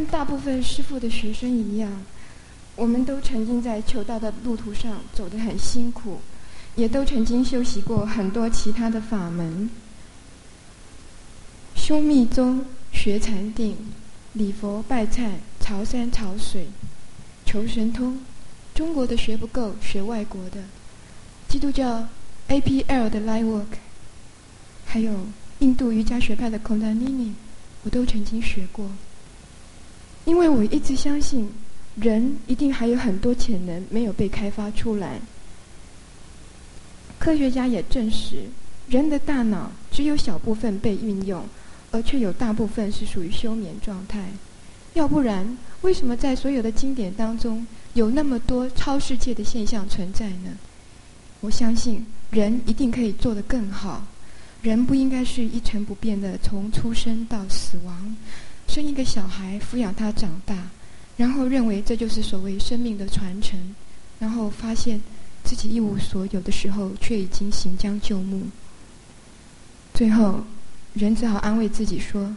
跟大部分师父的学生一样，我们都曾经在求道的路途上走得很辛苦，也都曾经修习过很多其他的法门，修密宗、学禅定、礼佛拜忏、朝山朝水、求神通。中国的学不够，学外国的。基督教 APL 的 Light Work，还有印度瑜伽学派的 Kundalini，我都曾经学过。因为我一直相信，人一定还有很多潜能没有被开发出来。科学家也证实，人的大脑只有小部分被运用，而却有大部分是属于休眠状态。要不然，为什么在所有的经典当中有那么多超世界的现象存在呢？我相信，人一定可以做得更好。人不应该是一成不变的，从出生到死亡。生一个小孩，抚养他长大，然后认为这就是所谓生命的传承，然后发现自己一无所有的时候，却已经行将就木。最后，人只好安慰自己说：“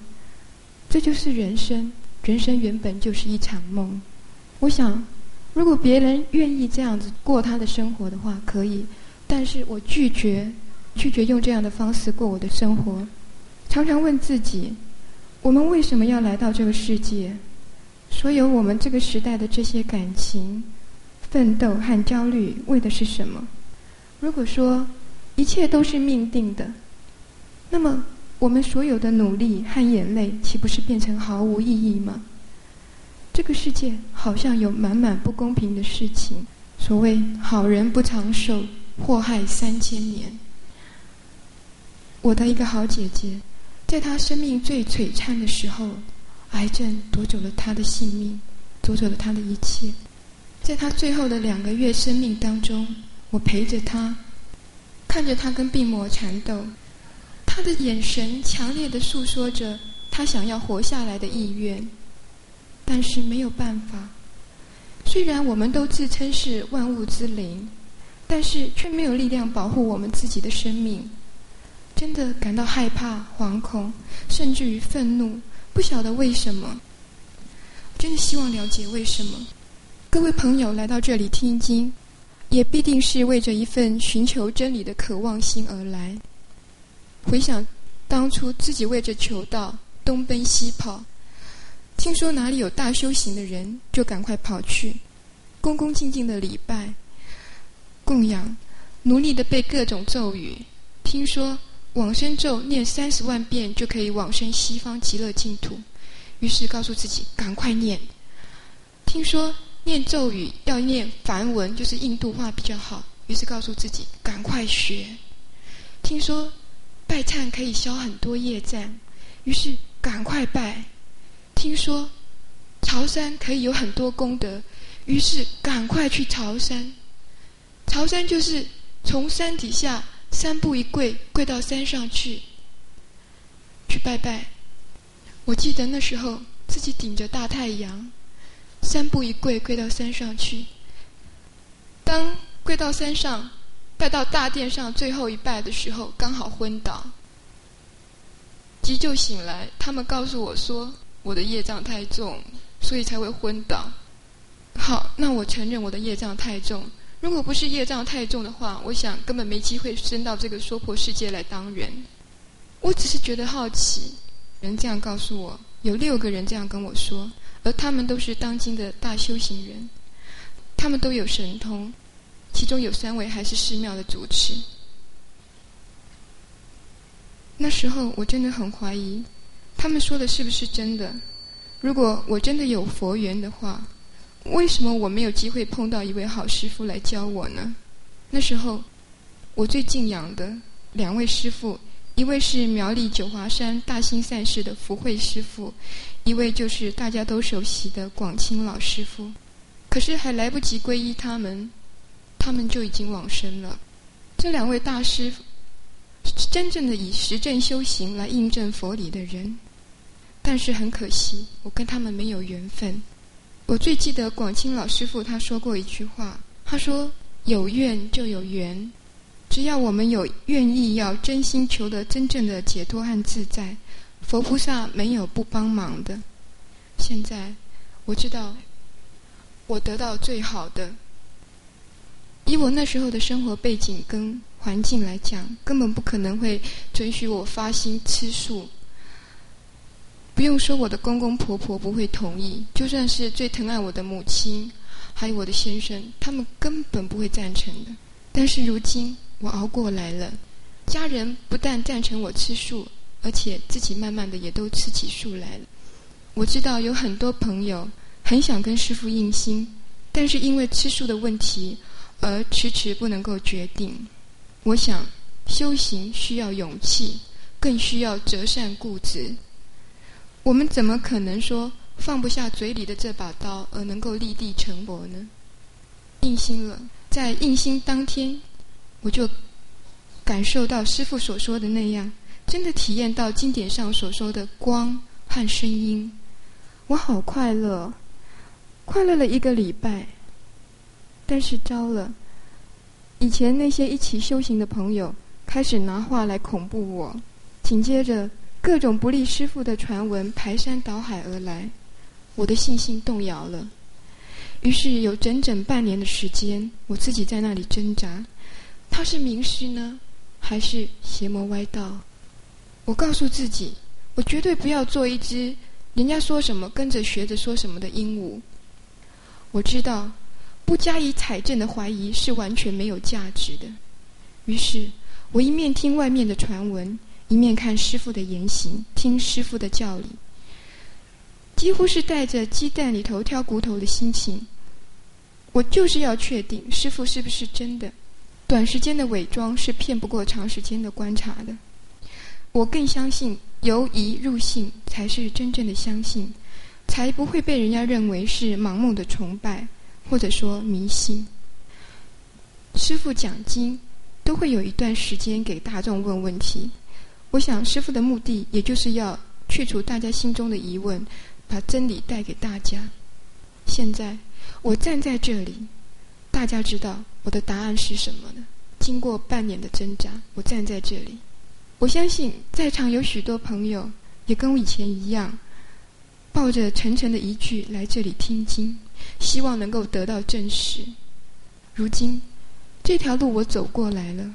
这就是人生，人生原本就是一场梦。”我想，如果别人愿意这样子过他的生活的话，可以，但是我拒绝，拒绝用这样的方式过我的生活。常常问自己。我们为什么要来到这个世界？所有我们这个时代的这些感情、奋斗和焦虑，为的是什么？如果说一切都是命定的，那么我们所有的努力和眼泪，岂不是变成毫无意义吗？这个世界好像有满满不公平的事情。所谓好人不长寿，祸害三千年。我的一个好姐姐。在他生命最璀璨的时候，癌症夺走了他的性命，夺走了他的一切。在他最后的两个月生命当中，我陪着他，看着他跟病魔缠斗，他的眼神强烈的诉说着他想要活下来的意愿，但是没有办法。虽然我们都自称是万物之灵，但是却没有力量保护我们自己的生命。真的感到害怕、惶恐，甚至于愤怒，不晓得为什么。真的希望了解为什么。各位朋友来到这里听经，也必定是为着一份寻求真理的渴望心而来。回想当初自己为着求道东奔西跑，听说哪里有大修行的人，就赶快跑去，恭恭敬敬的礼拜、供养，努力的背各种咒语。听说。往生咒念三十万遍就可以往生西方极乐净土，于是告诉自己赶快念。听说念咒语要念梵文，就是印度话比较好，于是告诉自己赶快学。听说拜忏可以消很多业障，于是赶快拜。听说朝山可以有很多功德，于是赶快去朝山。朝山就是从山底下。三步一跪，跪到山上去，去拜拜。我记得那时候自己顶着大太阳，三步一跪，跪到山上去。当跪到山上，拜到大殿上最后一拜的时候，刚好昏倒。急救醒来，他们告诉我说我的业障太重，所以才会昏倒。好，那我承认我的业障太重。如果不是业障太重的话，我想根本没机会升到这个娑婆世界来当人。我只是觉得好奇，人这样告诉我，有六个人这样跟我说，而他们都是当今的大修行人，他们都有神通，其中有三位还是寺庙的主持。那时候我真的很怀疑，他们说的是不是真的？如果我真的有佛缘的话。为什么我没有机会碰到一位好师傅来教我呢？那时候，我最敬仰的两位师傅，一位是苗栗九华山大兴善寺的福慧师傅，一位就是大家都熟悉的广清老师傅。可是还来不及皈依他们，他们就已经往生了。这两位大师，真正的以实证修行来印证佛理的人，但是很可惜，我跟他们没有缘分。我最记得广清老师傅他说过一句话，他说：“有愿就有缘，只要我们有愿意，要真心求得真正的解脱和自在，佛菩萨没有不帮忙的。”现在我知道，我得到最好的。以我那时候的生活背景跟环境来讲，根本不可能会准许我发心吃素。不用说，我的公公婆婆不会同意，就算是最疼爱我的母亲，还有我的先生，他们根本不会赞成的。但是如今我熬过来了，家人不但赞成我吃素，而且自己慢慢的也都吃起素来了。我知道有很多朋友很想跟师父印心，但是因为吃素的问题而迟迟不能够决定。我想修行需要勇气，更需要择善固执。我们怎么可能说放不下嘴里的这把刀而能够立地成佛呢？印心了，在印心当天，我就感受到师父所说的那样，真的体验到经典上所说的光和声音。我好快乐，快乐了一个礼拜。但是糟了，以前那些一起修行的朋友开始拿话来恐怖我，紧接着各种不利师傅的传闻排山倒海而来，我的信心动摇了。于是有整整半年的时间，我自己在那里挣扎：他是名师呢，还是邪魔歪道？我告诉自己，我绝对不要做一只。人家说什么，跟着学着说什么的鹦鹉。我知道，不加以采证的怀疑是完全没有价值的。于是，我一面听外面的传闻，一面看师傅的言行，听师傅的教理，几乎是带着鸡蛋里头挑骨头的心情。我就是要确定师傅是不是真的。短时间的伪装是骗不过长时间的观察的。我更相信。由疑入信，才是真正的相信，才不会被人家认为是盲目的崇拜，或者说迷信。师傅讲经都会有一段时间给大众问问题，我想师傅的目的也就是要去除大家心中的疑问，把真理带给大家。现在我站在这里，大家知道我的答案是什么呢？经过半年的挣扎，我站在这里。我相信在场有许多朋友也跟我以前一样，抱着沉沉的疑惧来这里听经，希望能够得到证实。如今这条路我走过来了，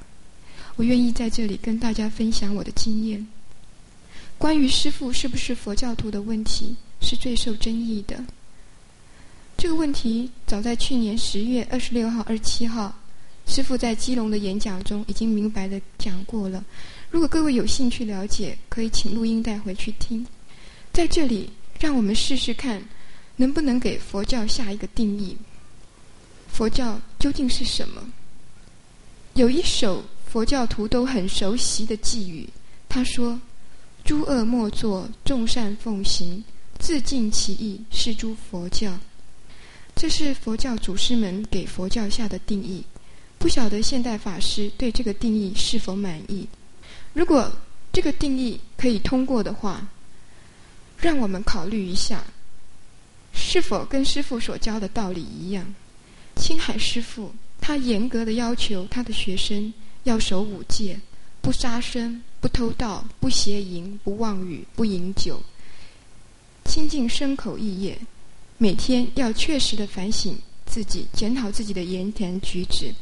我愿意在这里跟大家分享我的经验。关于师父是不是佛教徒的问题，是最受争议的。这个问题早在去年十月二十六号、二十七号，师父在基隆的演讲中已经明白的讲过了。如果各位有兴趣了解，可以请录音带回去听。在这里，让我们试试看，能不能给佛教下一个定义？佛教究竟是什么？有一首佛教徒都很熟悉的寄语，他说：“诸恶莫作，众善奉行，自尽其意，是诸佛教。”这是佛教祖师们给佛教下的定义。不晓得现代法师对这个定义是否满意？如果这个定义可以通过的话，让我们考虑一下，是否跟师傅所教的道理一样？青海师傅他严格的要求他的学生要守五戒，不杀生，不偷盗，不邪淫，不妄语，不饮酒，清净身口意业，每天要确实的反省自己，检讨自己的言谈举止，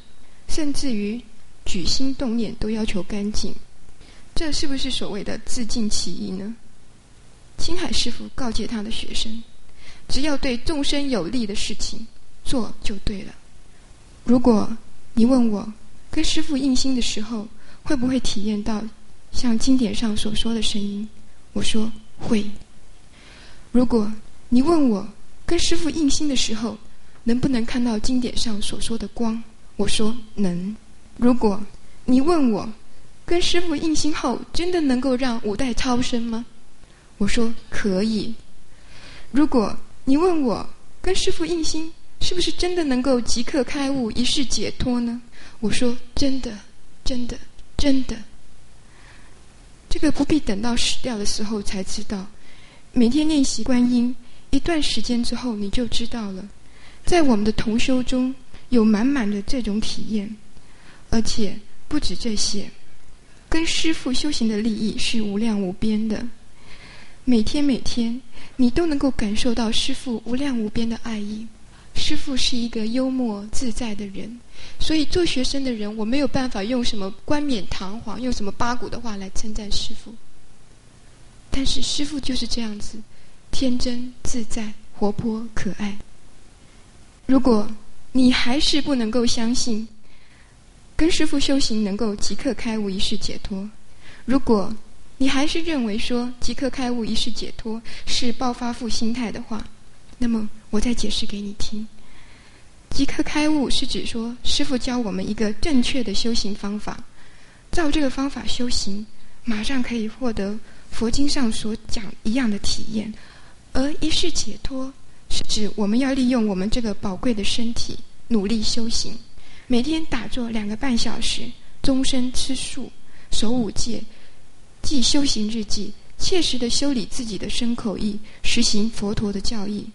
甚至于举心动念都要求干净。这是不是所谓的自尽其意呢？青海师傅告诫他的学生：只要对众生有利的事情做就对了。如果你问我跟师傅印心的时候会不会体验到像经典上所说的声音，我说会。如果你问我跟师傅印心的时候能不能看到经典上所说的光，我说能。如果你问我，跟师傅印心后，真的能够让五代超生吗？我说可以。如果你问我跟师傅印心是不是真的能够即刻开悟、一世解脱呢？我说真的，真的，真的。这个不必等到死掉的时候才知道。每天练习观音一段时间之后，你就知道了。在我们的同修中有满满的这种体验，而且不止这些。跟师父修行的利益是无量无边的。每天每天，你都能够感受到师父无量无边的爱意。师父是一个幽默自在的人，所以做学生的人，我没有办法用什么冠冕堂皇、用什么八股的话来称赞师父。但是师父就是这样子，天真自在、活泼可爱。如果你还是不能够相信，跟师父修行能够即刻开悟、一世解脱，如果你还是认为说即刻开悟、一世解脱是暴发户心态的话，那么我再解释给你听。即刻开悟是指说，师父教我们一个正确的修行方法，照这个方法修行，马上可以获得。佛经上所讲一样的体验，而一世解脱是指我们要利用我们这个宝贵的身体努力修行，每天打坐两个半小时，终身吃素，守五戒，记修行日记，切实的修理自己的身口意，实行佛陀的教义，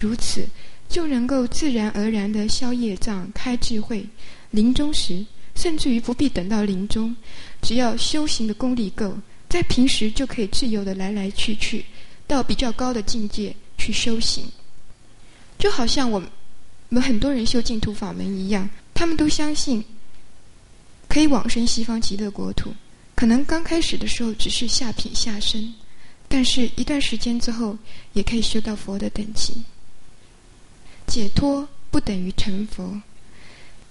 如此就能够自然而然的消业障、开智慧。临终时，甚至于不必等到临终，只要修行的功力够。在平时就可以自由的来来去去，到比较高的境界去修行，就好像我们我们很多人修净土法门一样，他们都相信可以往生西方极乐国土。可能刚开始的时候只是下品下生，但是一段时间之后，也可以修到佛的等级。解脱不等于成佛，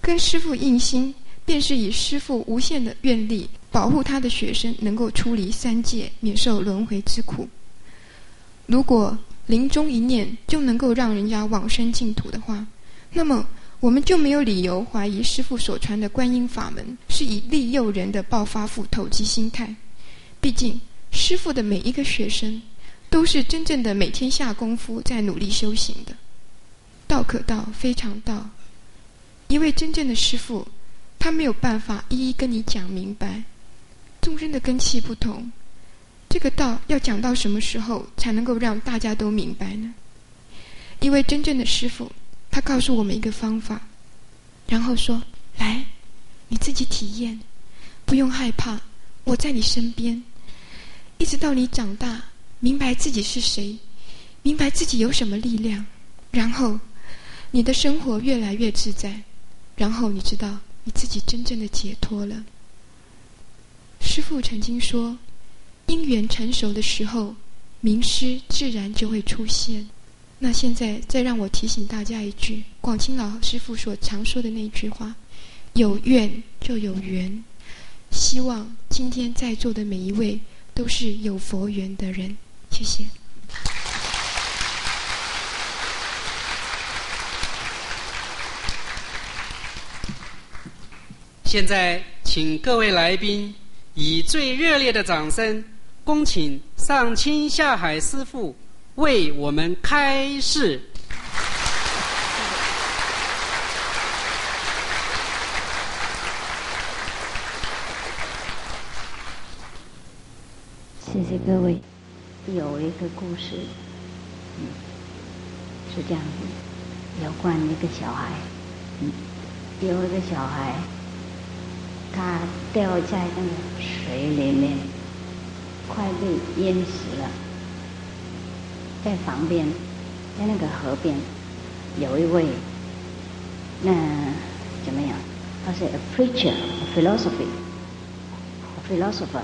跟师父印心，便是以师父无限的愿力。保护他的学生能够出离三界，免受轮回之苦。如果临终一念就能够让人家往生净土的话，那么我们就没有理由怀疑师父所传的观音法门是以利诱人的暴发户投机心态。毕竟，师父的每一个学生都是真正的每天下功夫在努力修行的。道可道，非常道。一位真正的师傅，他没有办法一一跟你讲明白。众生的根器不同，这个道要讲到什么时候才能够让大家都明白呢？一位真正的师傅，他告诉我们一个方法，然后说：“来，你自己体验，不用害怕，我在你身边，一直到你长大，明白自己是谁，明白自己有什么力量，然后你的生活越来越自在，然后你知道你自己真正的解脱了。”师父曾经说：“因缘成熟的时候，名师自然就会出现。”那现在再让我提醒大家一句，广清老师傅所常说的那句话：“有愿就有缘。”希望今天在座的每一位都是有佛缘的人。谢谢。现在，请各位来宾。以最热烈的掌声，恭请上清下海师父为我们开示。谢谢各位。有一个故事，嗯，是这样子，有关一个小孩，嗯，有一个小孩。他掉在那个水里面，快被淹死了。在旁边，在那个河边，有一位，那怎么样？他是 a preacher，a philosophy, philosopher，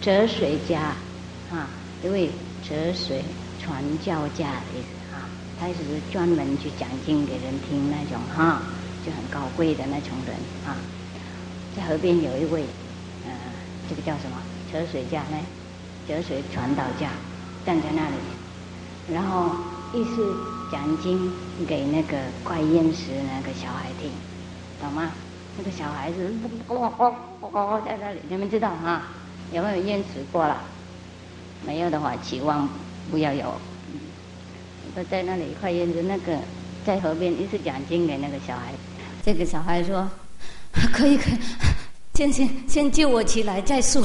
哲学家啊，一位哲学传教家的意思啊。他是专门去讲经给人听那种哈，就很高贵的那种人啊。在河边有一位，呃，这个叫什么哲水家呢？哲水传道家站在那里，然后一是讲经给那个怪淹死那个小孩听，懂吗？那个小孩子在那里，你们知道哈？有没有淹死过了？没有的话，期望不要有。都在那里快淹死，那个在河边一是讲经给那个小孩，这个小孩说。可以可以，先先先救我起来再说，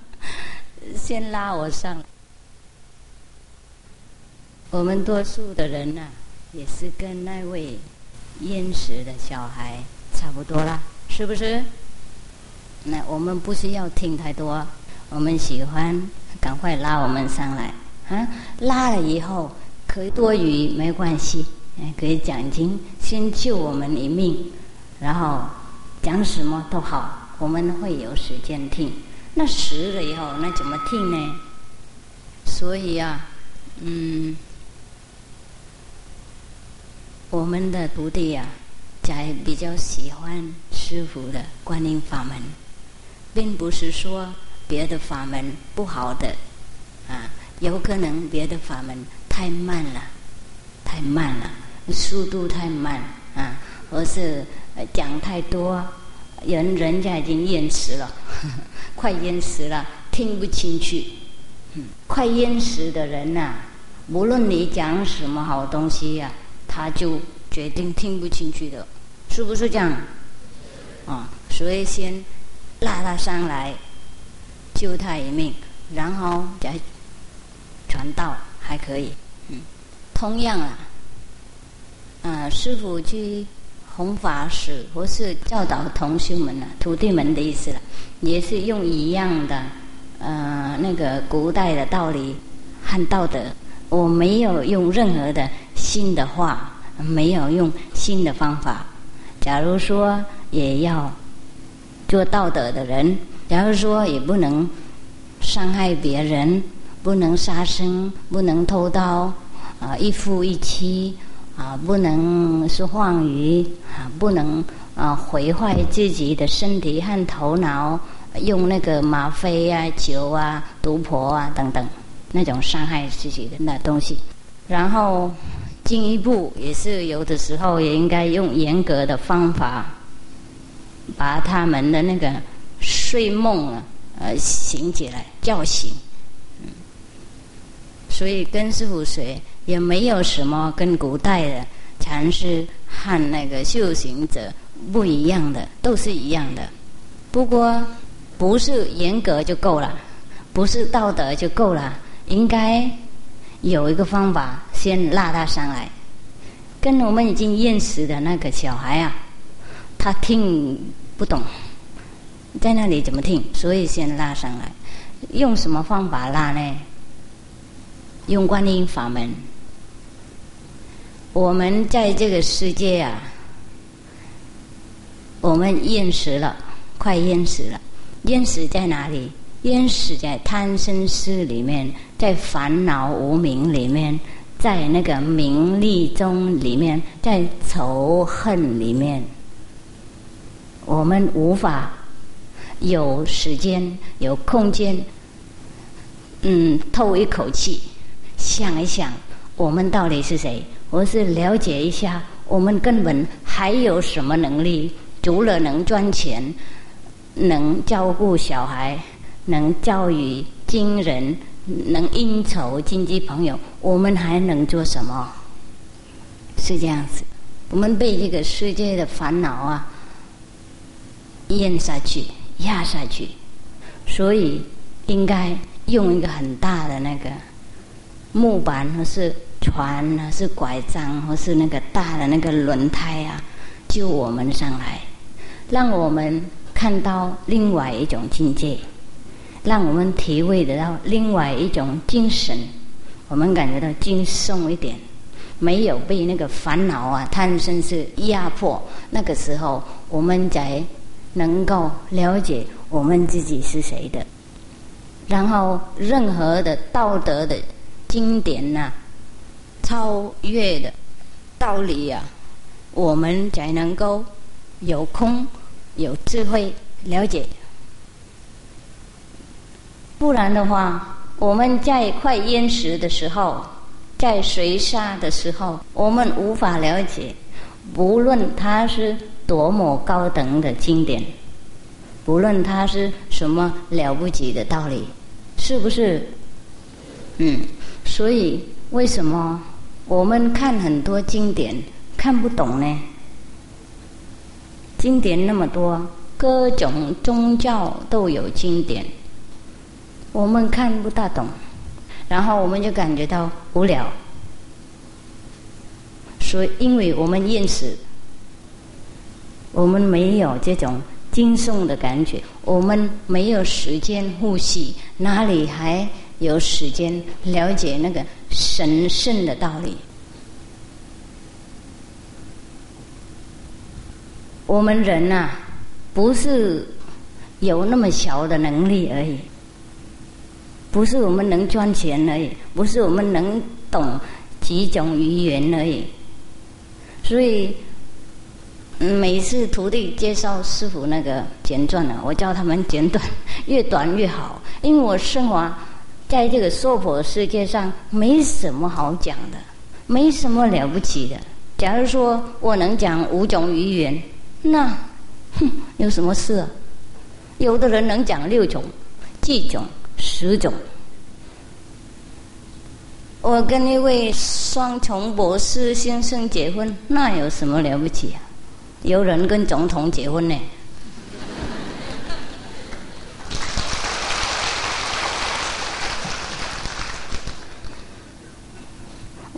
先拉我上。我们多数的人呢，也是跟那位淹死的小孩差不多啦，是不是？那我们不需要听太多，我们喜欢赶快拉我们上来啊！拉了以后，可以多余没关系，可以奖金，先救我们一命，然后讲什么都好，我们会有时间听。那死了以后，那怎么听呢？所以啊，嗯，我们的徒弟呀，在比较喜欢师傅的观音法门，并不是说别的法门不好的，啊，有可能别的法门太慢了，太慢了，速度太慢啊，而是讲太多，人人家已经淹死了，快淹死了，听不进去。快淹死的人呐，无论你讲什么好东西呀，他就决定听不进去的，是不是这样？啊，所以先拉他上来，救他一命，然后再传道还可以。嗯，同样啊，啊，师傅去弘法师或是教导同学们呐、徒弟们的意思了，也是用一样的。呃，那个古代的道理和道德，我没有用任何的新的话，没有用新的方法。假如说也要做道德的人，假如说也不能伤害别人，不能杀生，不能偷盗，啊，一夫一妻，啊，不能说谎语，啊，不能啊毁坏自己的身体和头脑。用那个吗啡啊、酒啊、毒婆啊等等那种伤害自己的那东西，然后进一步也是有的时候也应该用严格的方法，把他们的那个睡梦啊呃醒起来叫醒。嗯，所以跟师傅学也没有什么跟古代的禅师和那个修行者不一样的，都是一样的，不过。不是严格就够了，不是道德就够了，应该有一个方法，先拉他上来。跟我们已经认识的那个小孩啊，他听不懂，在那里怎么听？所以先拉上来，用什么方法拉呢？用观音法门。我们在这个世界啊，我们厌食了，快认识了。淹死在哪里？淹死在贪生思里面，在烦恼无明里面，在那个名利中里面，在仇恨里面。我们无法有时间、有空间，嗯，透一口气，想一想，我们到底是谁？我是了解一下，我们根本还有什么能力？除了能赚钱。能照顾小孩，能教育惊人，能应酬亲戚朋友，我们还能做什么？是这样子，我们被这个世界的烦恼啊咽下去、压下去，所以应该用一个很大的那个木板，或是船，或是拐杖，或是那个大的那个轮胎啊，救我们上来，让我们。看到另外一种境界，让我们体会得到另外一种精神，我们感觉到轻松一点，没有被那个烦恼啊、贪生是压迫。那个时候，我们才能够了解我们自己是谁的。然后，任何的道德的经典呐，超越的道理呀，我们才能够有空。有智慧了解，不然的话，我们在快淹死的时候，在水沙的时候，我们无法了解。不论它是多么高等的经典，不论它是什么了不起的道理，是不是？嗯，所以为什么我们看很多经典看不懂呢？经典那么多，各种宗教都有经典，我们看不大懂，然后我们就感觉到无聊。所以，因为我们认识，我们没有这种惊悚的感觉，我们没有时间呼吸，哪里还有时间了解那个神圣的道理。我们人呐，不是有那么小的能力而已，不是我们能赚钱而已，不是我们能懂几种语言而已。所以，每次徒弟介绍师傅那个简传呢，我叫他们简短，越短越好，因为我生活在这个娑婆世界上，没什么好讲的，没什么了不起的。假如说我能讲五种语言。那，哼，有什么事啊？有的人能讲六种、七种、十种。我跟一位双重博士先生结婚，那有什么了不起啊？有人跟总统结婚呢。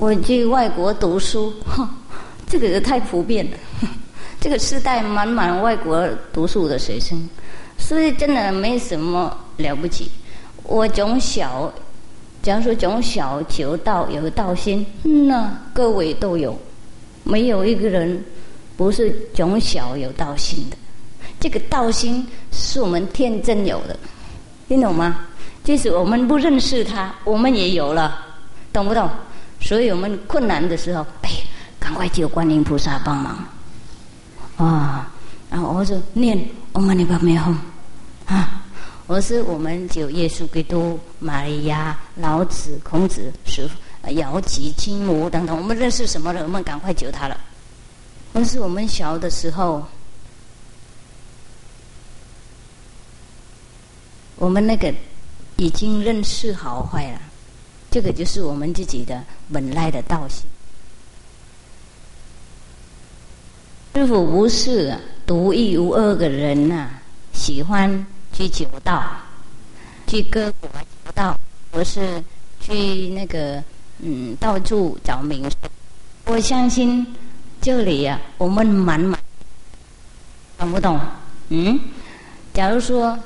我去外国读书，这个太普遍了。这个时代满满外国读书的学生，所以真的没什么了不起。我从小，假如说从小求道有道心，那各位都有，没有一个人不是从小有道心的。这个道心是我们天真有的，听懂吗？即使我们不认识他，我们也有了，懂不懂？所以我们困难的时候，哎，赶快求观音菩萨帮忙。啊，然后我说念阿弥陀佛，啊，我是我们就耶稣基督、玛利亚、老子、孔子、是姚吉、金吾等等，我们认识什么人？我们赶快救他了。那是我们小的时候，我们那个已经认识好坏了，这个就是我们自己的本来的道性。师傅不是独一无二的人呐，喜欢去求道，去各国求道，不是去那个嗯到处找名。我相信这里呀，我们满满懂不懂？嗯，假如说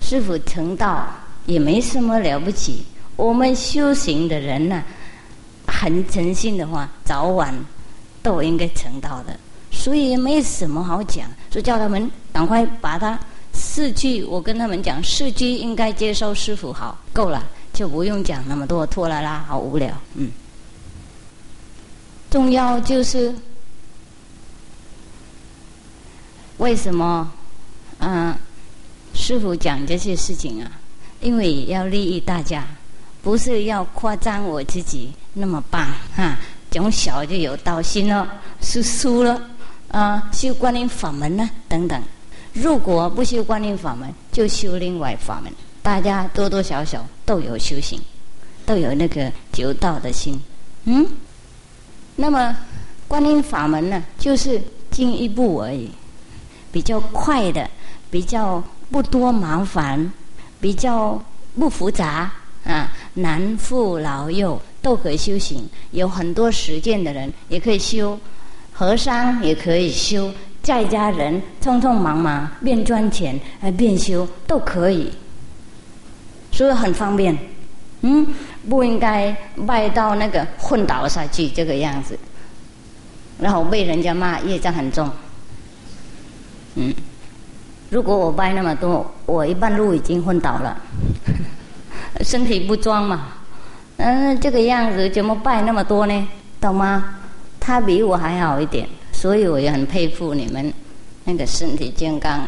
师傅成道也没什么了不起，我们修行的人呢，很诚信的话，早晚都应该成道的。所以没什么好讲，就叫他们赶快把他四句，我跟他们讲四句应该接受师傅好，够了，就不用讲那么多拖拉拉，好无聊。嗯，重要就是为什么？嗯，师傅讲这些事情啊，因为要利益大家，不是要夸张我自己那么棒哈，从小就有道心了，是输了。啊，修观音法门呢？等等，如果不修观音法门，就修另外法门。大家多多少少都有修行，都有那个求道的心。嗯，那么观音法门呢，就是进一步而已，比较快的，比较不多麻烦，比较不复杂。男妇老幼都可以修行，有很多实践的人也可以修。和尚也可以修，在家人匆匆忙忙边赚钱还边修都可以，所以很方便。嗯，不应该拜到那个昏倒下去这个样子，然后被人家骂业障很重。嗯，如果我拜那么多，我一半路已经昏倒了，身体不装嘛。嗯，这个样子怎么拜那么多呢？懂吗？他比我还好一点，所以我也很佩服你们那个身体健康，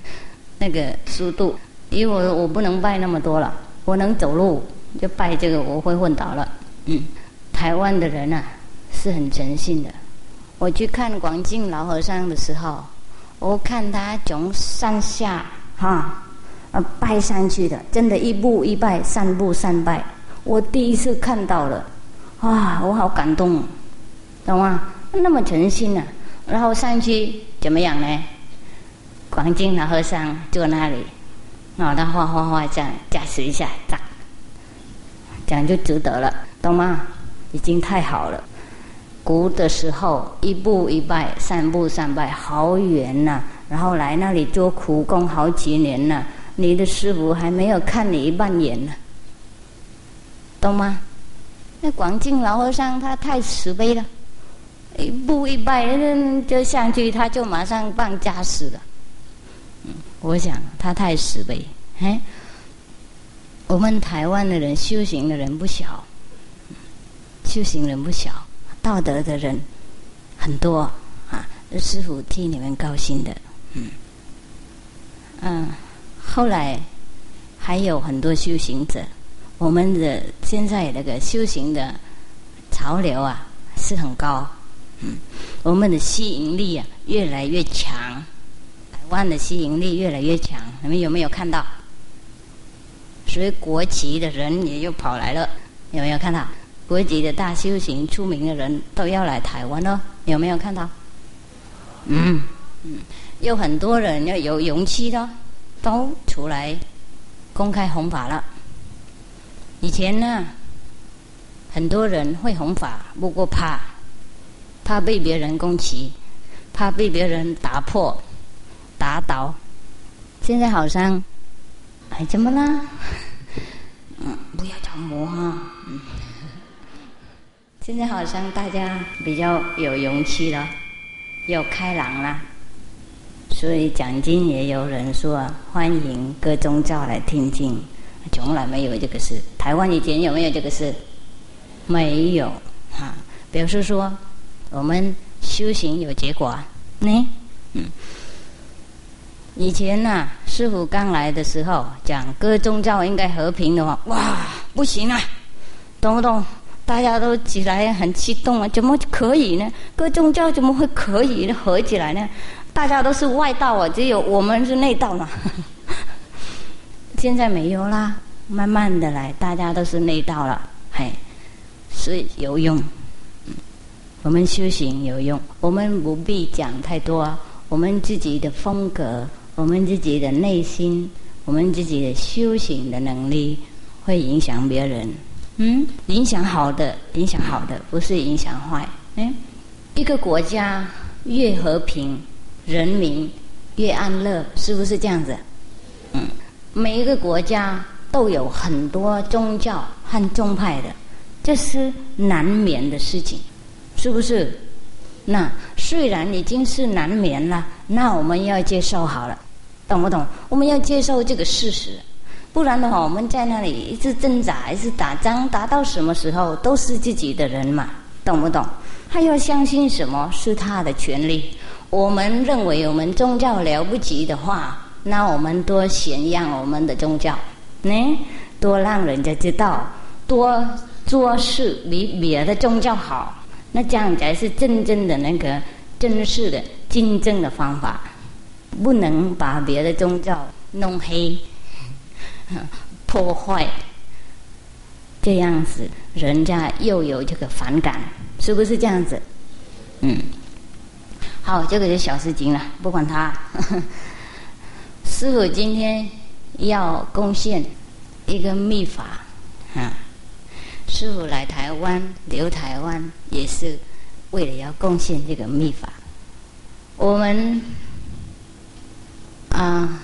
那个速度。因为我我不能拜那么多了，我能走路就拜这个，我会昏倒了。嗯，台湾的人啊是很诚信的。我去看广进老和尚的时候，我看他从上下哈啊拜上去的，真的，一步一拜，三步三拜。我第一次看到了，哇，我好感动。懂吗？那么诚心呢？然后上去怎么样呢？广进老和尚坐那里，啊，他画画画这样加持一下，这样，这样就值得了，懂吗？已经太好了。古的时候一步一拜，三步三拜，好远呐。然后来那里做苦工好几年了，你的师傅还没有看你一半眼呢。懂吗？那广进老和尚他太慈悲了，一步一拜就上去，他就马上办家事了。嗯，我想他太慈悲。哎，我们台湾的人修行的人不小，修行人不小，道德的人很多啊。师傅替你们高兴的，嗯嗯，后来还有很多修行者。我们的现在那个修行的潮流啊是很高，嗯，我们的吸引力啊越来越强，台湾的吸引力越来越强，你们有没有看到？所以国籍的人也又跑来了，有没有看到？国籍的大修行出名的人都要来台湾了，有没有看到？嗯嗯，有很多人要有勇气的都出来公开弘法了。以前呢，很多人会弘法，不过怕，怕被别人攻击，怕被别人打破、打倒。现在好像，哎，怎么啦？嗯，不要着魔哈。嗯，现在好像大家比较有勇气了，又开朗了，所以讲经也有人说欢迎各宗教来听经。从来没有这个事。台湾以前有没有这个事？没有哈。表示说，我们修行有结果呢。嗯，以前呐，师傅刚来的时候讲各宗教应该和平的话，哇，不行啊，懂不懂？大家都起来很激动啊，怎么可以呢？各宗教怎么会可以合起来呢？大家都是外道啊，只有我们是内道嘛。现在没有啦，慢慢的来，大家都是内道了，嘿，是有用。我们修行有用，我们不必讲太多，我们自己的风格，我们自己的内心，我们自己的修行的能力，会影响别人。嗯，影响好的，影响好的，不是影响坏。嗯，一个国家越和平，人民越安乐，是不是这样子？嗯。每一个国家都有很多宗教和宗派的，这是难免的事情，是不是？那虽然已经是难免了，那我们要接受好了，懂不懂？我们要接受这个事实，不然的话，我们在那里一直挣扎，一直打仗，打到什么时候都是自己的人嘛，懂不懂？他要相信什么是他的权利？我们认为我们宗教了不起的话。那我们多宣扬我们的宗教，呢，多让人家知道，多做事比别的宗教好，那这样才是真正的那个真实的竞争的方法。不能把别的宗教弄黑、破坏，这样子人家又有这个反感，是不是这样子？嗯，好，这个是小事情了，不管他。师傅今天要贡献一个秘法，啊！师傅来台湾留台湾也是为了要贡献这个秘法。我们啊，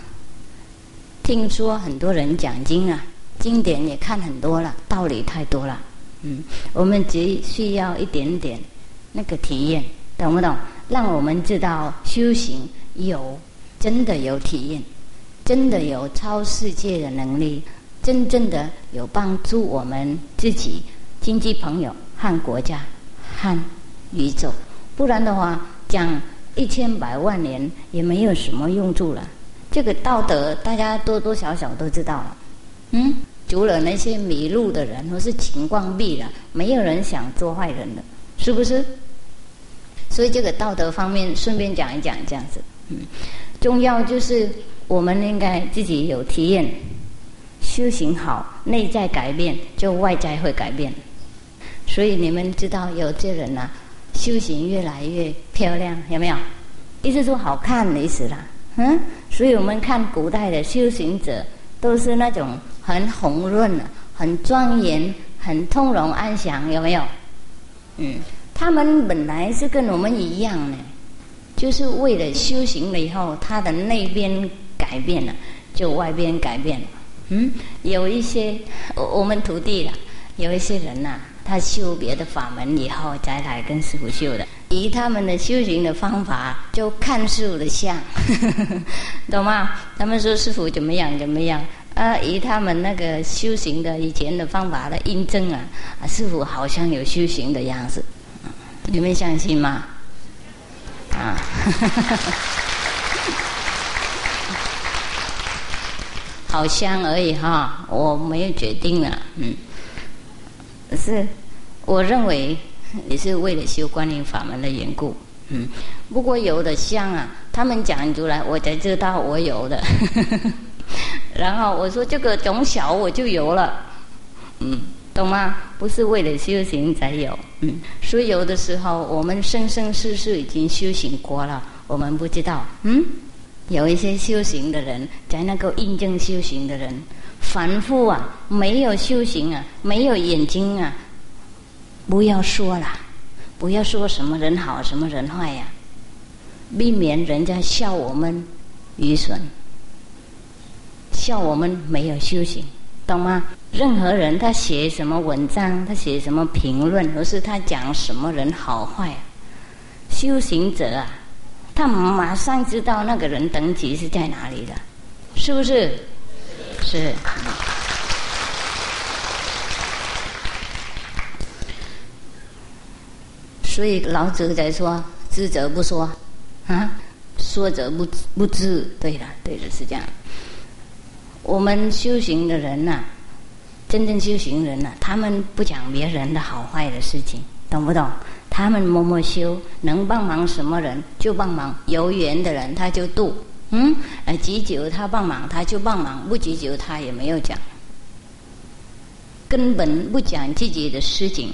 听说很多人讲经啊，经典也看很多了，道理太多了。嗯，我们只需要一点点那个体验，懂不懂？让我们知道修行有真的有体验。真的有超世界的能力，真正的有帮助我们自己、经济朋友和国家和宇宙。不然的话，讲一千百万年也没有什么用处了。这个道德，大家多多少少都知道了。嗯，除了那些迷路的人或是情况闭了，没有人想做坏人的，是不是？所以这个道德方面，顺便讲一讲，这样子。嗯，重要就是。我们应该自己有体验，修行好，内在改变，就外在会改变。所以你们知道有些人呐，修行越来越漂亮，有没有？意思说好看的意思啦，嗯。所以我们看古代的修行者，都是那种很红润、很庄严、很通融安详，有没有？嗯，他们本来是跟我们一样的，就是为了修行了以后，他的那边。改变了，就外边改变了。嗯，有一些我们徒弟了，有一些人呐，他修别的法门以后再来跟师傅修的，以他们的修行的方法，就看师傅的相，懂吗？他们说师傅怎么样怎么样，啊，以他们那个修行的以前的方法来印证啊，啊，师傅好像有修行的样子，你们相信吗？啊。好香而已哈，我没有决定了，嗯，是，我认为也是为了修观音法门的缘故，嗯，不过有的香啊，他们讲出来，我才知道我有的，然后我说这个从小我就有了，嗯，懂吗？不是为了修行才有，嗯，所以有的时候我们生生世世已经修行过了，我们不知道，嗯。有一些修行的人，在那个印证修行的人，凡夫啊，没有修行啊，没有眼睛啊，不要说了，不要说什么人好，什么人坏呀，避免人家笑我们愚蠢，笑我们没有修行，懂吗？任何人他写什么文章，他写什么评论，或是他讲什么人好坏，修行者啊。他马上知道那个人等级是在哪里的，是不是？是。所以老子在说：“知者不说，啊，说者不知不知。”对了，对的，是这样。我们修行的人呐，真正修行人呢，他们不讲别人的好坏的事情，懂不懂？他们默默修，能帮忙什么人就帮忙，有缘的人他就度，嗯，呃，急救他帮忙他就帮忙，不急救他也没有讲，根本不讲自己的事情。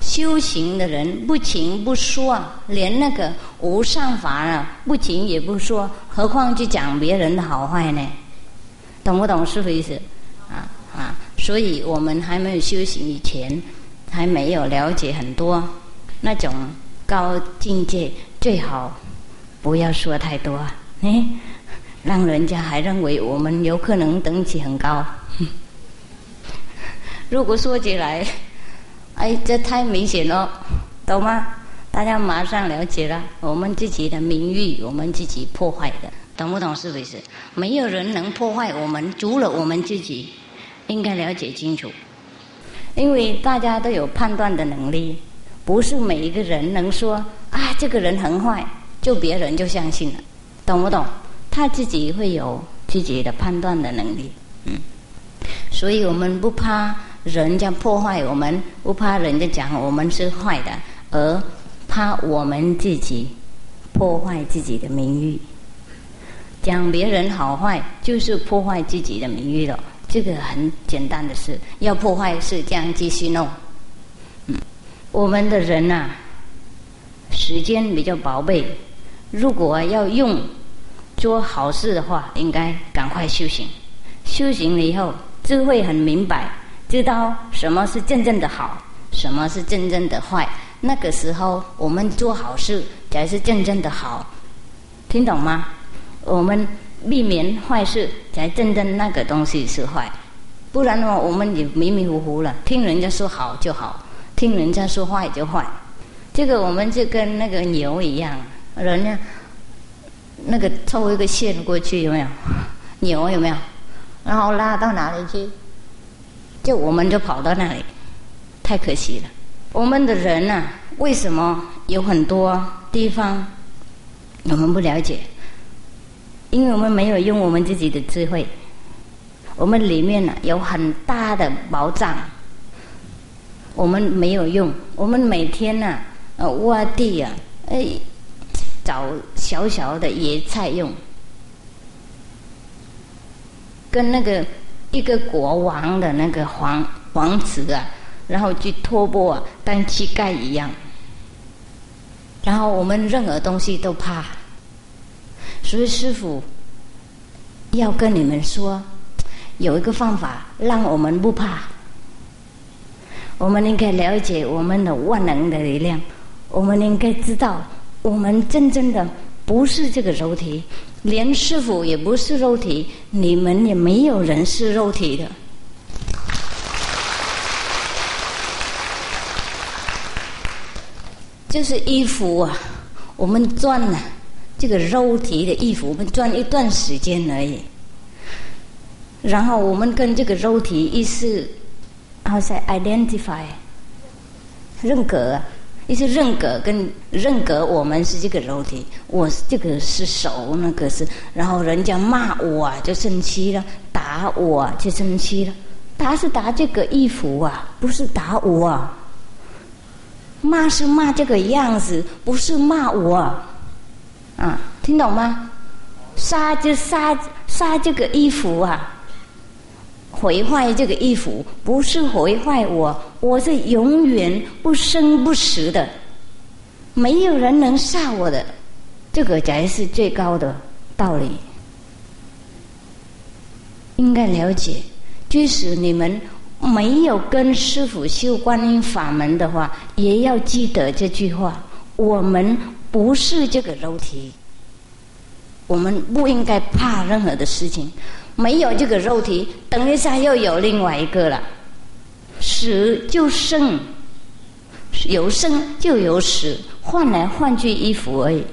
修行的人不请不说，连那个无上法啊不请也不说，何况去讲别人的好坏呢？懂不懂师傅意思？啊啊！所以我们还没有修行以前，还没有了解很多。那种高境界最好不要说太多，哎，让人家还认为我们有可能等级很高。如果说起来，哎，这太明显了，懂吗？大家马上了解了，我们自己的名誉，我们自己破坏的，懂不懂？是不是？没有人能破坏我们，除了我们自己，应该了解清楚，因为大家都有判断的能力。不是每一个人能说啊，这个人很坏，就别人就相信了，懂不懂？他自己会有自己的判断的能力，嗯。所以我们不怕人家破坏我们，不怕人家讲我们是坏的，而怕我们自己破坏自己的名誉。讲别人好坏，就是破坏自己的名誉了。这个很简单的事，要破坏是这样继续弄。嗯我们的人呐，时间比较宝贝，如果要用做好事的话，应该赶快修行。修行了以后，智慧很明白，知道什么是真正的好，什么是真正的坏。那个时候，我们做好事才是真正的好，听懂吗？我们避免坏事，才真正那个东西是坏。不然的话，我们也迷迷糊糊了，听人家说好就好。听人家说坏就坏，这个我们就跟那个牛一样，人家那个抽一个线过去有没有？牛有没有？然后拉到哪里去？就我们就跑到那里，太可惜了。我们的人呐，为什么有很多地方我们不了解？因为我们没有用我们自己的智慧，我们里面呢有很大的宝藏。我们没有用，我们每天呢，呃，挖地啊，哎，找小小的野菜用，跟那个一个国王的那个皇王子啊，然后去托钵啊，当乞丐一样，然后我们任何东西都怕，所以师傅要跟你们说有一个方法让我们不怕。我们应该了解我们的万能的力量。我们应该知道我们真正的不是这个肉体。连师傅也不是肉体你们也没有人是肉体的。就是衣服啊我们赚了这个肉体的衣服，我们赚一段时间而已。然后我们跟这个肉体意识，好像 identify 认可，一些认可跟认可我们是这个肉体，我这个是手，那个是，然后人家骂我啊就生气了，打我就生气了，打是打这个衣服啊，不是打我，啊。骂是骂这个样子，不是骂我，啊，听懂吗？杀就杀杀这个衣服啊。毁坏这个衣服，不是毁坏我，我是永远不生不死的，没有人能杀我的，这个才是最高的道理。应该了解，即使你们没有跟师傅修观音法门的话，也要记得这句话：我们不是这个肉体，我们不应该怕任何的事情。没有这个肉体，等一下又有另外一个了。死就生，有生就有死，换来换去衣服而已。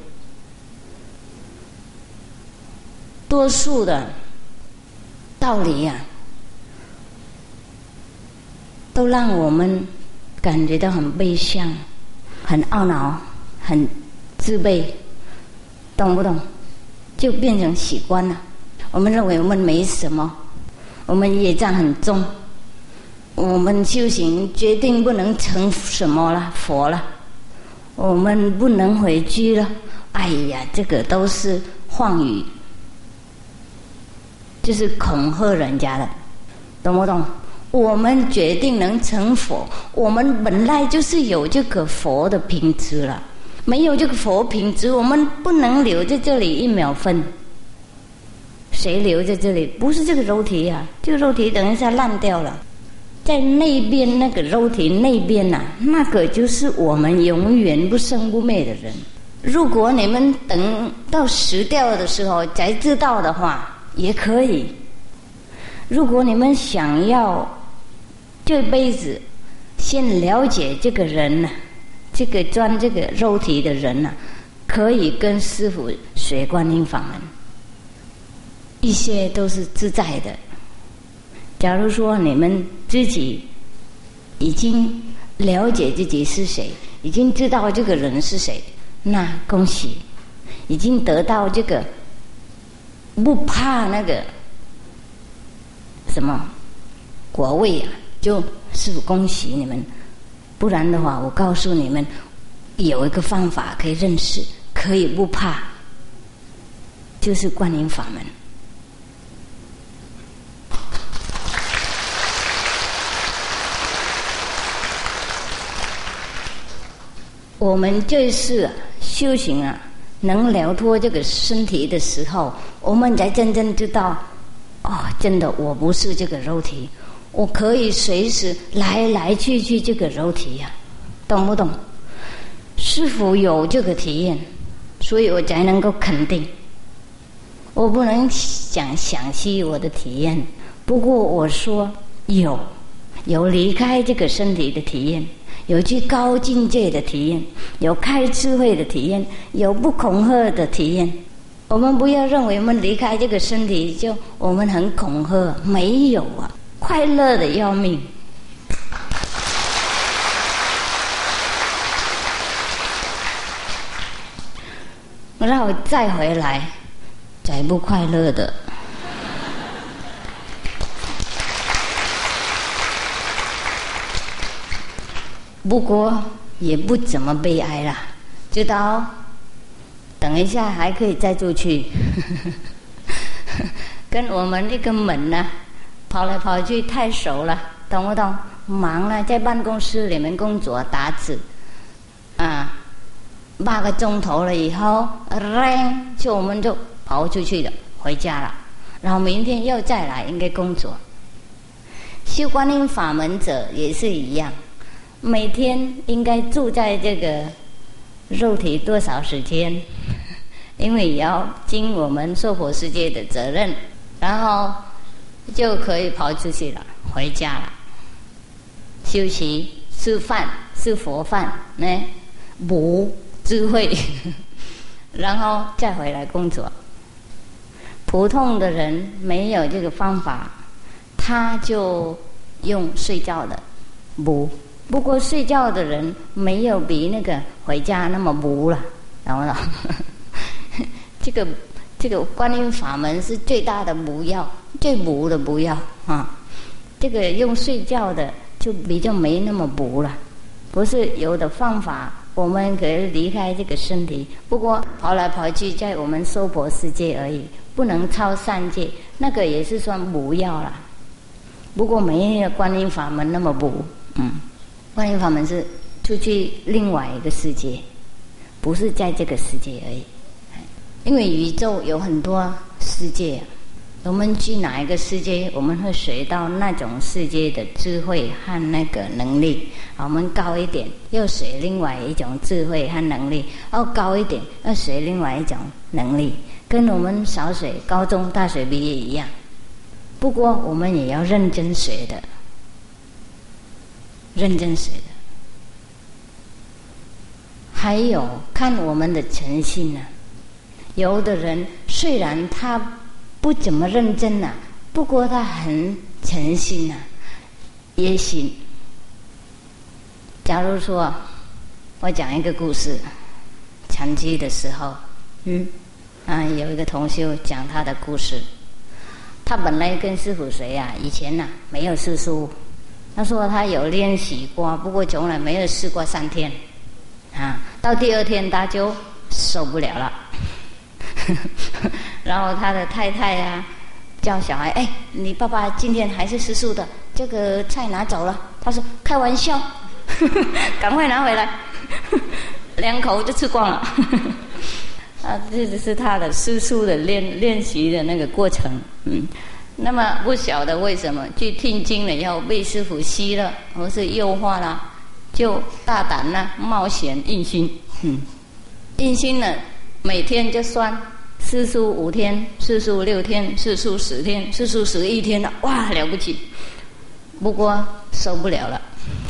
多数的道理呀，都让我们感觉到很悲伤、很懊恼、很自卑，懂不懂？就变成习惯了。我们认为我们没什么，我们业障很重，我们修行决定不能成什么了佛了，我们不能回居了。哎呀，这个都是妄语，就是恐吓人家的，懂不懂？我们决定能成佛，我们本来就是有这个佛的品质了，没有这个佛品质，我们不能留在这里一秒分。谁留在这里？不是这个肉体呀，这个肉体等一下烂掉了，在那边那个肉体那边呐，那个就是我们永远不生不灭的人。如果你们等到死掉的时候才知道的话，也可以。如果你们想要这辈子先了解这个人呢，这个钻这个肉体的人呢，可以跟师傅学观音法门。一些都是自在的。假如说你们自己已经了解自己是谁，已经知道这个人是谁，那恭喜，已经得到这个不怕那个什么果位啊，就是恭喜你们。不然的话，我告诉你们，有一个方法可以认识，可以不怕，就是观音法门。我们这是修行啊，能了脱这个身体的时候，我们才真正知道，哦，真的我不是这个肉体，我可以随时来来去去这个肉体呀，懂不懂？是否有这个体验？所以我才能够肯定。我不能讲详细我的体验，不过我说有，有离开这个身体的体验。有去高境界的体验，有开智慧的体验，有不恐吓的体验。我们不要认为我们离开这个身体就我们很恐吓，没有啊，快乐的要命。我让我再回来，再不快乐的。不过也不怎么悲哀啦，知道？等一下还可以再出去，跟我们那个门呢，跑来跑去太熟了，懂不懂？忙了，在办公室里面工作打字，啊，八个钟头了以后，扔就我们就跑出去了，回家了，然后明天又再来，应该工作。修观音法门者也是一样。每天应该住在这个肉体多少时间？因为也要尽我们娑婆世界的责任，然后就可以跑出去了，回家了，休息吃饭吃佛饭，呢，无智慧，然后再回来工作。普通的人没有这个方法，他就用睡觉的。不过睡觉的人没有比那个回家那么无了，然后呢，这个这个观音法门是最大的补药，最补的不要啊。这个用睡觉的就比较没那么补了，不是有的方法，我们可以离开这个身体。不过跑来跑去在我们娑婆世界而已。不能超三界，那个也是算补药了。不过没有观音法门那么补，嗯，观音法门是出去另外一个世界，不是在这个世界而已。因为宇宙有很多世界，我们去哪一个世界，我们会学到那种世界的智慧和那个能力。我们高一点，又学另外一种智慧和能力；哦，高一点，又学另外一种能力。跟我们小学、高中、大学毕业一样，不过我们也要认真学的，认真学的。还有看我们的诚信呢。有的人虽然他不怎么认真呐，不过他很诚心呐，也行。假如说，我讲一个故事，长期的时候，嗯。啊，有一个同修讲他的故事。他本来跟师傅谁呀，以前呐没有师书。他说他有练习过，不过从来没有试过三天。啊，到第二天他就受不了了。然后他的太太呀叫小孩：“哎，你爸爸今天还是吃素的，这个菜拿走了。”他说：“开玩笑，赶快拿回来。”两口就吃光了。啊，这就是他的师叔的练练习的那个过程，嗯。那么不晓得为什么去听经了以后被师傅吸了，或是诱惑了，就大胆呢冒险印心，嗯。印心呢，每天就算四十五天，四十五六天，四十五十天，四十五十一天了，哇，了不起。不过受不了了，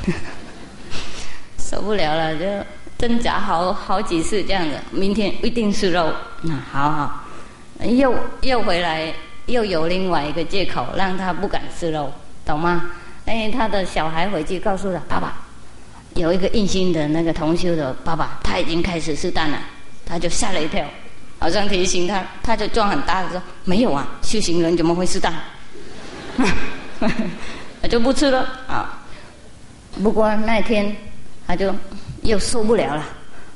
受不了了就。挣扎好好几次这样子，明天一定是肉，那好好，又又回来，又有另外一个借口让他不敢吃肉，懂吗？哎，他的小孩回去告诉他爸爸，有一个印心的那个同修的爸爸，他已经开始吃蛋了，他就吓了一跳，好像提醒他，他就装很大的说没有啊，修行人怎么会吃蛋？他就不吃了啊。不过那天他就。又受不了了，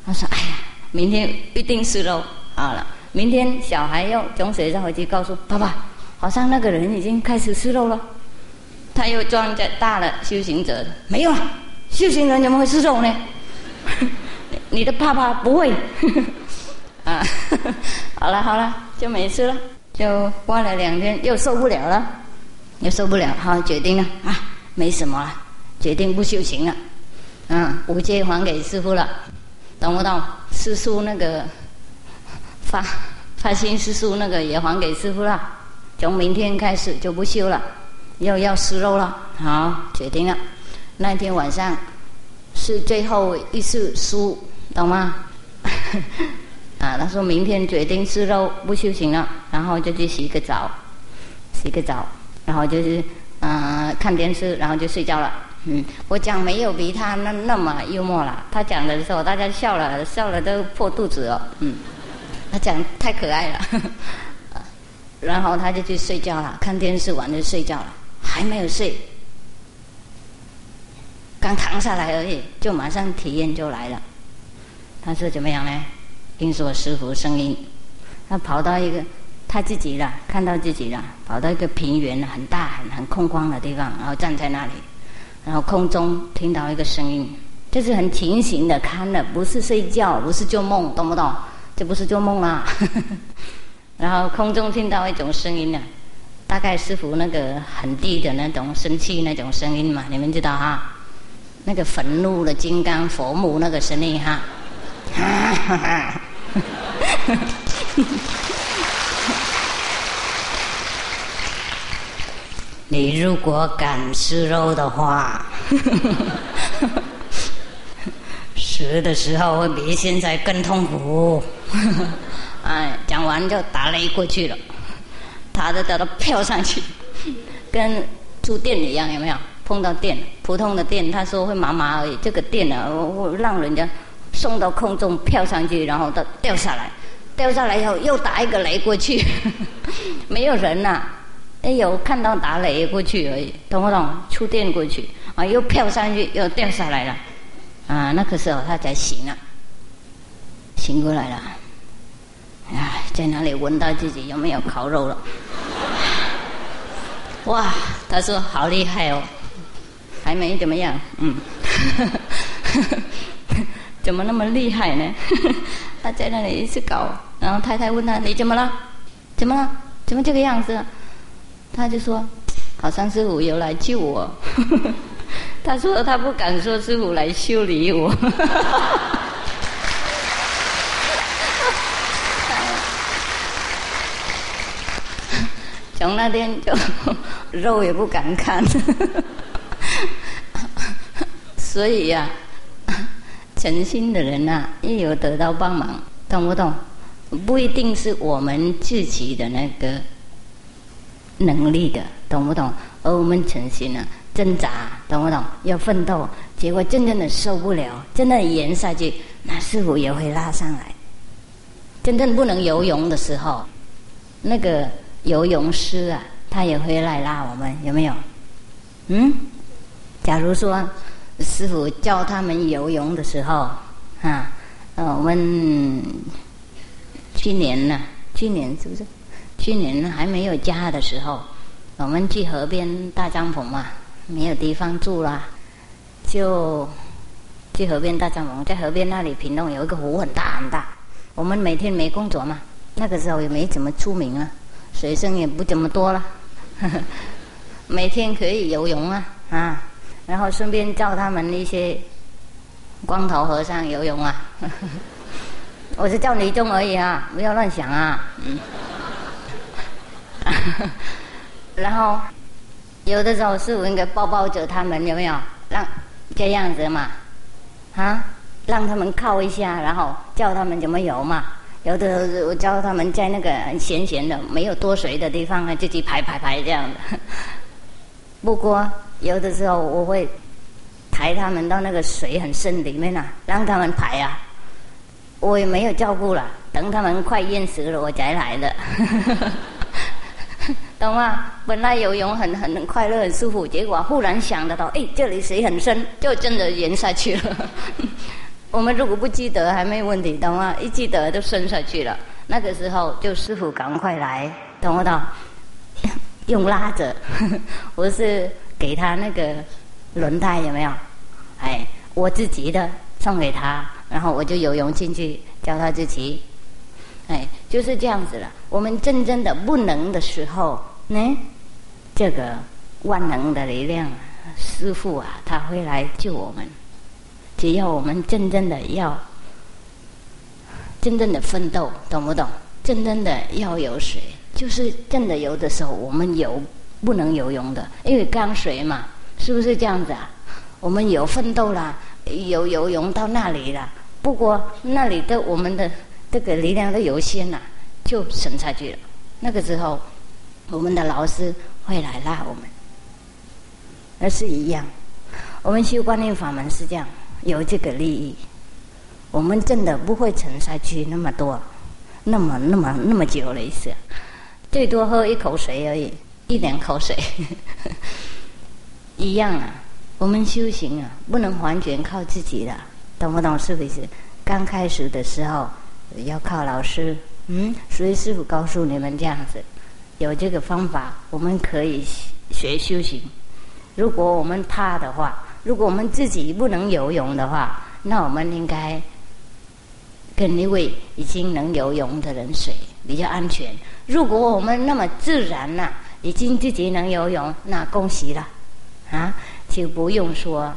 他说：“哎呀，明天一定是肉好了。明天小孩要从学校回去告诉爸爸，好像那个人已经开始吃肉了。他又装着大了修行者，没有啊，修行人怎么会吃肉呢？你的爸爸不会啊。好了好了，就没事了。就过了两天，又受不了了，又受不了，好决定了啊，没什么了，决定不修行了。”嗯，五戒还给师傅了，懂不懂？师叔那个 发发心师叔那个也还给师傅了，从明天开始就不修了，又要吃肉了。好，决定了。那天晚上是最后一次输，懂吗？啊，他说明天决定吃肉不修行了，然后就去洗个澡，洗个澡，然后就是嗯看电视，然后就睡觉了。嗯，我讲没有比他那那么幽默了。他讲的时候，大家笑了，笑了都破肚子了。嗯，他讲太可爱了。然后他就去睡觉了，看电视完就睡觉了，还没有睡，刚躺下来而已，就马上体验就来了。他说怎么样呢？听说师傅声音，他跑到一个他自己了，看到自己了，跑到一个平原很大很很空旷的地方，然后站在那里。然后空中听到一个声音，这是很清醒的看的，不是睡觉，不是做梦，懂不懂？这不是做梦啊！然后空中听到一种声音呢，大概师傅那个很低的那种生气那种声音嘛，你们知道哈？那个愤怒的金刚佛母那个声音哈。你如果敢吃肉的话，师死的时候会比现在更痛苦。哎，讲完就打雷过去了，他就打着飘上去，跟触电一样，有没有？碰到电，普通的电，他说会麻麻而已。这个电呢，我让人家送到空中飘上去，然后它掉下来，掉下来以后又打一个雷过去，没有人呐，哎有看到打雷过去而已，懂不懂？触电过去啊，又飘上去又掉下来了，啊，那个时候他才醒了，醒过来了，哎，在哪里闻到自己有没有烤肉了？哇，他说好厉害哦。还没怎么样，嗯，怎么那么厉害呢？他在那里一直搞，然后太太问他：“你怎么了？怎么了？怎么这个样子？”他就说：“好像师傅有来救我。”他说他不敢说师傅来修理我。从那天就肉也不敢看。所以呀，诚心的人呐，也有得到帮忙，懂不懂？不一定是我们自己的那个能力的，懂不懂？而我们诚心啊，挣扎，懂不懂？要奋斗，结果真正的受不了，真的淹下去，那师傅也会拉上来。真正不能游泳的时候，那个游泳师啊，他也会来拉我们，有没有？嗯，假如说。师傅教他们游泳的时候，啊，呃，我们去年呢，去年是不是？去年还没有家的时候，我们去河边搭帐篷嘛，没有地方住啦，就去河边搭帐篷。在河边那里，平东有一个湖，很大很大。我们每天没工作嘛，那个时候也没怎么出名啊，水生也不怎么多了，每天可以游泳啊，啊。然后顺便教他们一些光头和尚游泳啊！我是叫李忠而已啊，不要乱想啊！嗯。然后有的时候是我应该抱抱着他们，有没有？让这样子嘛，啊，让他们靠一下，然后教他们怎么游嘛。有的时候我教他们在那个闲闲的、没有多水的地方啊，自己排排排这样的。不过。有的时候我会抬他们到那个水很深里面呐，让他们排啊。我也没有照顾了，等他们快淹死了我才来的，懂吗？本来游泳很很快乐很舒服，结果忽然想得到，哎，这里水很深，就真的淹下去了。我们如果不记得还没问题，懂吗？一记得就深下去了。那个时候就师傅赶快来，懂不懂？用拉着，我是。给他那个轮胎有没有？哎，我自己的送给他，然后我就游泳进去教他自己。哎，就是这样子了。我们真正的不能的时候，呢，这个万能的力量师傅啊，他会来救我们。只要我们真正的要真正的奋斗，懂不懂？真正的要有水，就是真的游的时候，我们游。不能游泳的，因为刚水嘛，是不是这样子啊？我们有奋斗啦，有游泳到那里了。不过那里的我们的这个力量都有限呐，就沉下去了。那个时候，我们的老师会来拉我们，那是一样。我们修观念法门是这样，有这个利益，我们真的不会沉下去那么多，那么那么那么久了一次，最多喝一口水而已。一两口水，一样啊。我们修行啊，不能完全靠自己的，懂不懂？是不是？刚开始的时候要靠老师，嗯，所以师傅告诉你们这样子，有这个方法，我们可以学修行。如果我们怕的话，如果我们自己不能游泳的话，那我们应该跟一位已经能游泳的人学，比较安全。如果我们那么自然呐。已经自己能游泳，那恭喜了，啊，就不用说，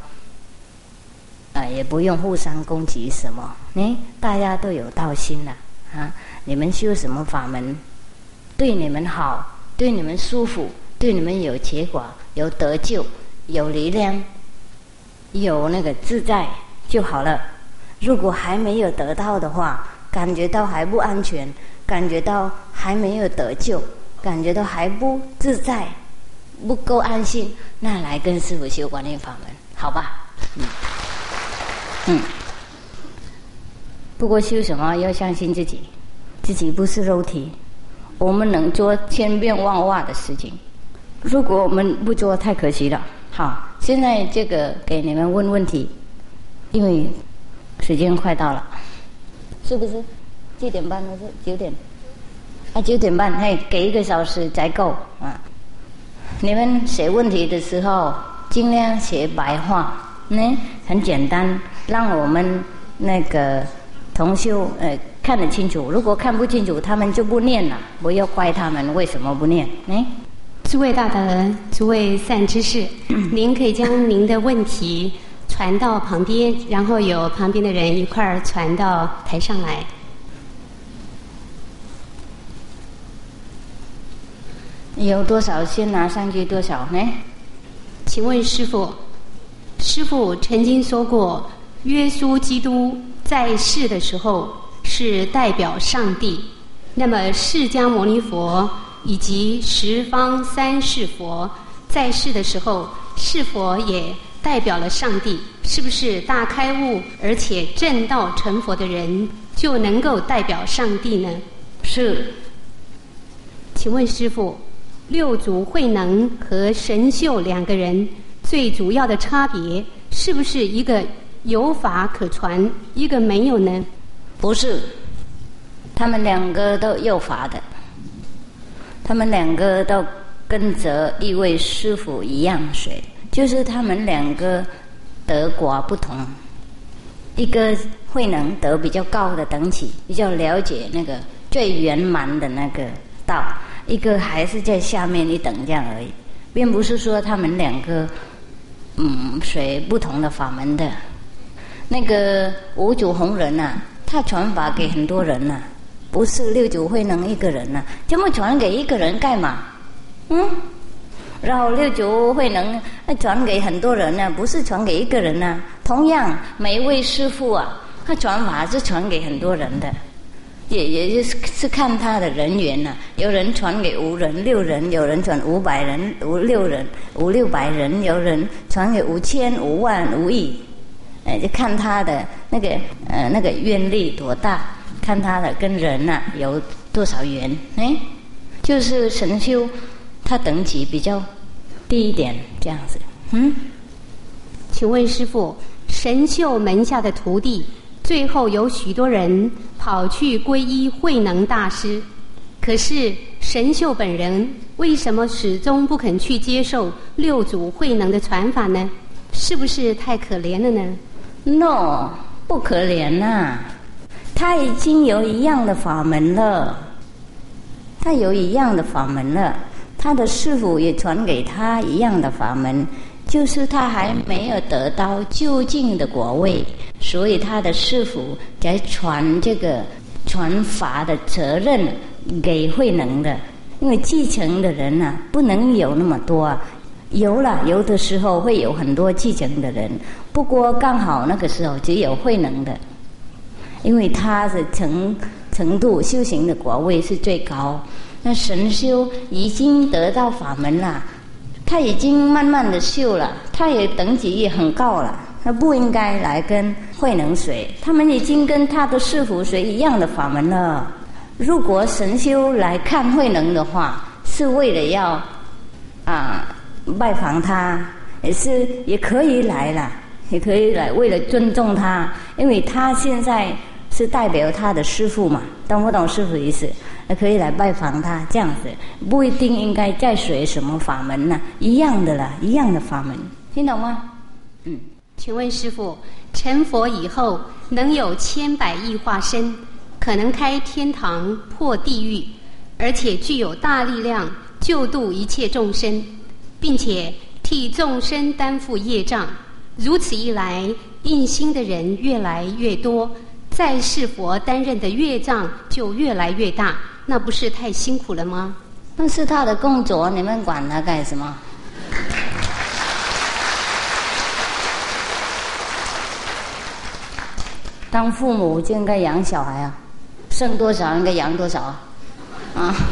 啊，也不用互相攻击什么，哎，大家都有道心了，啊，你们修什么法门，对你们好，对你们舒服，对你们有结果，有得救，有力量，有那个自在就好了。如果还没有得到的话，感觉到还不安全，感觉到还没有得救，感觉到还不自在，不够安心，那来跟师傅修观念法门，好吧？嗯，嗯。不过修什么要相信自己，自己不是肉体，我们能做千变万化的事情。如果我们不做，太可惜了。好，现在这个给你们问问题，因为时间快到了，是不是？几点半？还是九点？啊，九点半，嘿，给一个小时才够啊！你们写问题的时候尽量写白话，呢，很简单，让我们那个同修呃看得清楚。如果看不清楚，他们就不念了，不要怪他们为什么不念，哎。诸位大德，诸位善知识，您可以将您的问题传到旁边，然后有旁边的人一块儿传到台上来。有多少先拿上去多少呢？请问师傅，师傅曾经说过，耶稣基督在世的时候是代表上帝，那么释迦牟尼佛。以及十方三世佛在世的时候，是否也代表了上帝？是不是大开悟而且正道成佛的人就能够代表上帝呢？是。请问师傅，六祖慧能和神秀两个人最主要的差别，是不是一个有法可传，一个没有呢？不是，他们两个都有法的。他们两个都跟着一位师傅一样学，就是他们两个德果不同，一个慧能得比较高的等级，比较了解那个最圆满的那个道；一个还是在下面一等这样而已，并不是说他们两个嗯学不同的法门的。那个五祖弘忍呐，他传法给很多人呐。不是六祖慧能一个人呐，怎么传给一个人干嘛？嗯，然后六祖慧能传给很多人呢，不是传给一个人呐。同样，每一位师傅啊，他传法是传给很多人的，也也就是是看他的人缘呐。有人传给五人、六人，有人传五百人、五六人、五六百人，有人传给五千、五万、五亿，哎，就看他的那个呃那个愿力多大。看他的跟人呐有多少缘？哎，就是神修，他等级比较低一点，这样子。嗯，请问师傅，神秀门下的徒弟，最后有许多人跑去皈依慧能大师，可是神秀本人为什么始终不肯去接受六祖慧能的传法呢？是不是太可怜了呢？No，不可怜呐。他已经有一样的法门了，他有一样的法门了，他的师傅也传给他一样的法门，就是他还没有得到究竟的果位，所以他的师傅在传这个传法的责任给慧能的，因为继承的人呢不能有那么多，有了有的时候会有很多继承的人，不过刚好那个时候只有慧能的。因为他的程程度修行的果位是最高，那神修已经得到法门了，他已经慢慢的修了，他也等级也很高了，他不应该来跟慧能学，他们已经跟他的师傅学一样的法门了。如果神修来看慧能的话，是为了要啊拜访他，也是也可以来了，也可以来为了尊重他，因为他现在。是代表他的师傅嘛？懂不懂师傅意思？可以来拜访他，这样子不一定应该再学什么法门呢？一样的啦，一样的法门，听懂吗？请问师傅，成佛以后能有千百亿化身，可能开天堂、破地狱，而且具有大力量，救度一切众生，并且替众生担负业障。如此一来，印心的人越来越多。在世佛担任的业障就越来越大，那不是太辛苦了吗？那是他的工作，你们管他干什么？当父母就应该养小孩啊，生多少应该养多少啊，啊。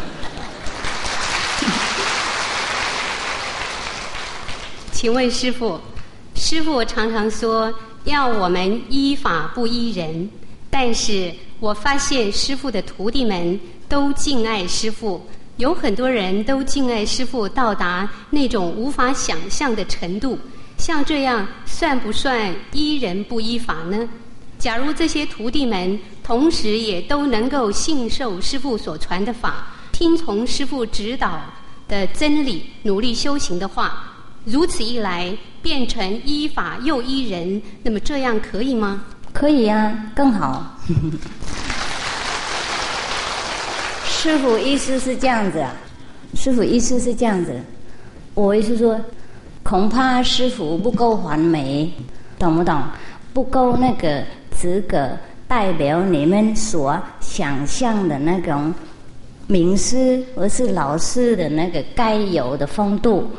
请问师傅，师傅常常说要我们依法不依人，但是我发现师傅的徒弟们都敬爱师傅，有很多人都敬爱师傅到达那种无法想象的程度。像这样算不算依人不依法呢？假如这些徒弟们同时也都能够信受师傅所传的法，听从师傅指导的真理，努力修行的话。如此一来，变成依法又依人，那么这样可以吗？可以呀，更好。师傅意思是这样子啊，师傅意思是这样子。我意思说，恐怕师傅不够完美，懂不懂？不够那个资格代表你们所想象的那种名师或是老师的那个该有的风度。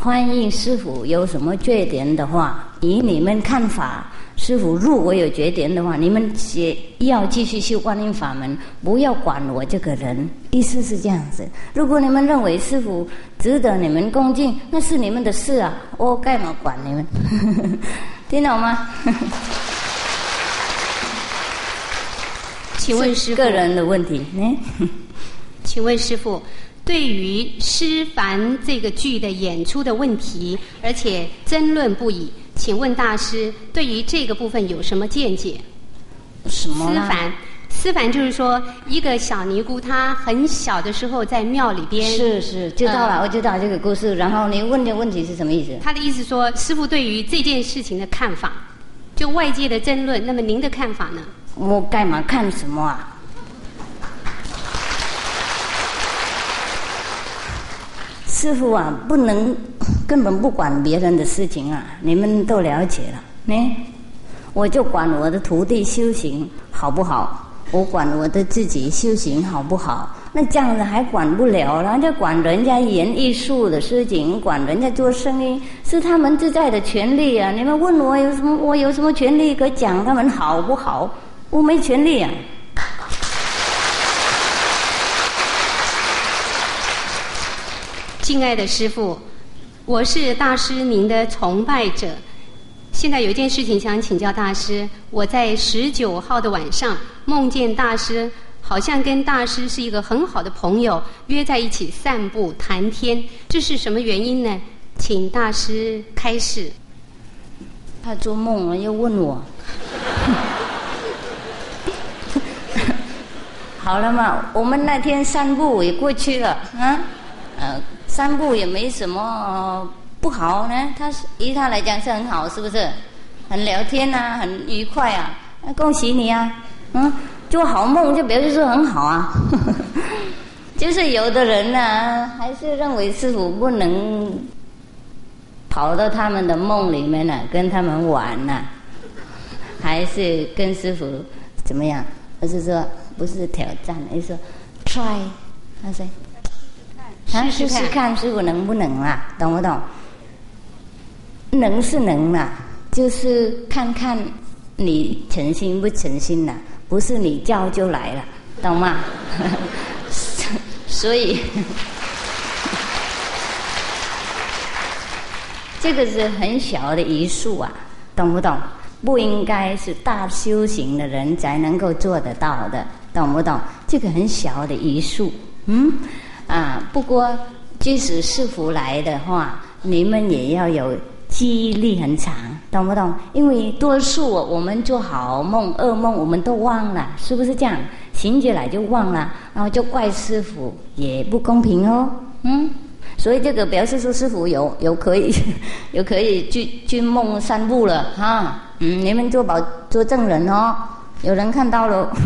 欢迎师傅有什么缺点的话，以你们看法，师傅如果有缺点的话，你们也要继续修观音法门，不要管我这个人。意思是这样子。如果你们认为师傅值得你们恭敬，那是你们的事啊，我干嘛管你们？听懂吗？请问师傅，个人的问题，嗯？请问师傅。对于施凡这个剧的演出的问题，而且争论不已，请问大师对于这个部分有什么见解？什么？施凡，施凡就是说一个小尼姑，她很小的时候在庙里边。是是，知道了，我知道这个故事。然后您问的问题是什么意思？他的意思说，师傅对于这件事情的看法，就外界的争论，那么您的看法呢？我干嘛看什么啊？师傅啊，不能根本不管别人的事情啊！你们都了解了，呢？我就管我的徒弟修行好不好？我管我的自己修行好不好？那这样子还管不了，人家管人家演艺术的事情，管人家做生意，是他们自在的权利啊！你们问我有什么？我有什么权利可讲他们好不好？我没权利啊！敬爱的师傅，我是大师您的崇拜者。现在有一件事情想请教大师。我在十九号的晚上梦见大师，好像跟大师是一个很好的朋友，约在一起散步谈天。这是什么原因呢？请大师开示。他做梦了，又问我。好了嘛，我们那天散步也过去了，啊，呃。散步也没什么不好呢，他是以他来讲是很好，是不是？很聊天呐，很愉快啊，那恭喜你啊，嗯，做好梦就表示说很好啊。就是有的人呢，还是认为师傅不能跑到他们的梦里面呢，跟他们玩呢，还是跟师傅怎么样？而是说不是挑战，而是说 try，他说。咱试试看师傅能不能啦，懂不懂？能是能啦，就是看看你诚心不诚心啦，不是你叫就来了，懂吗？所以 这个是很小的一术啊，懂不懂？不应该是大修行的人才能够做得到的，懂不懂？这个很小的一术，嗯。啊，不过即使师傅来的话，你们也要有记忆力很长，懂不懂？因为多数我们做好梦、噩梦，我们都忘了，是不是这样？醒起来就忘了，然后就怪师傅，也不公平哦。嗯，所以这个表示说师傅有有可以 有可以去去梦散步了哈。嗯，你们做保做证人哦，有人看到了。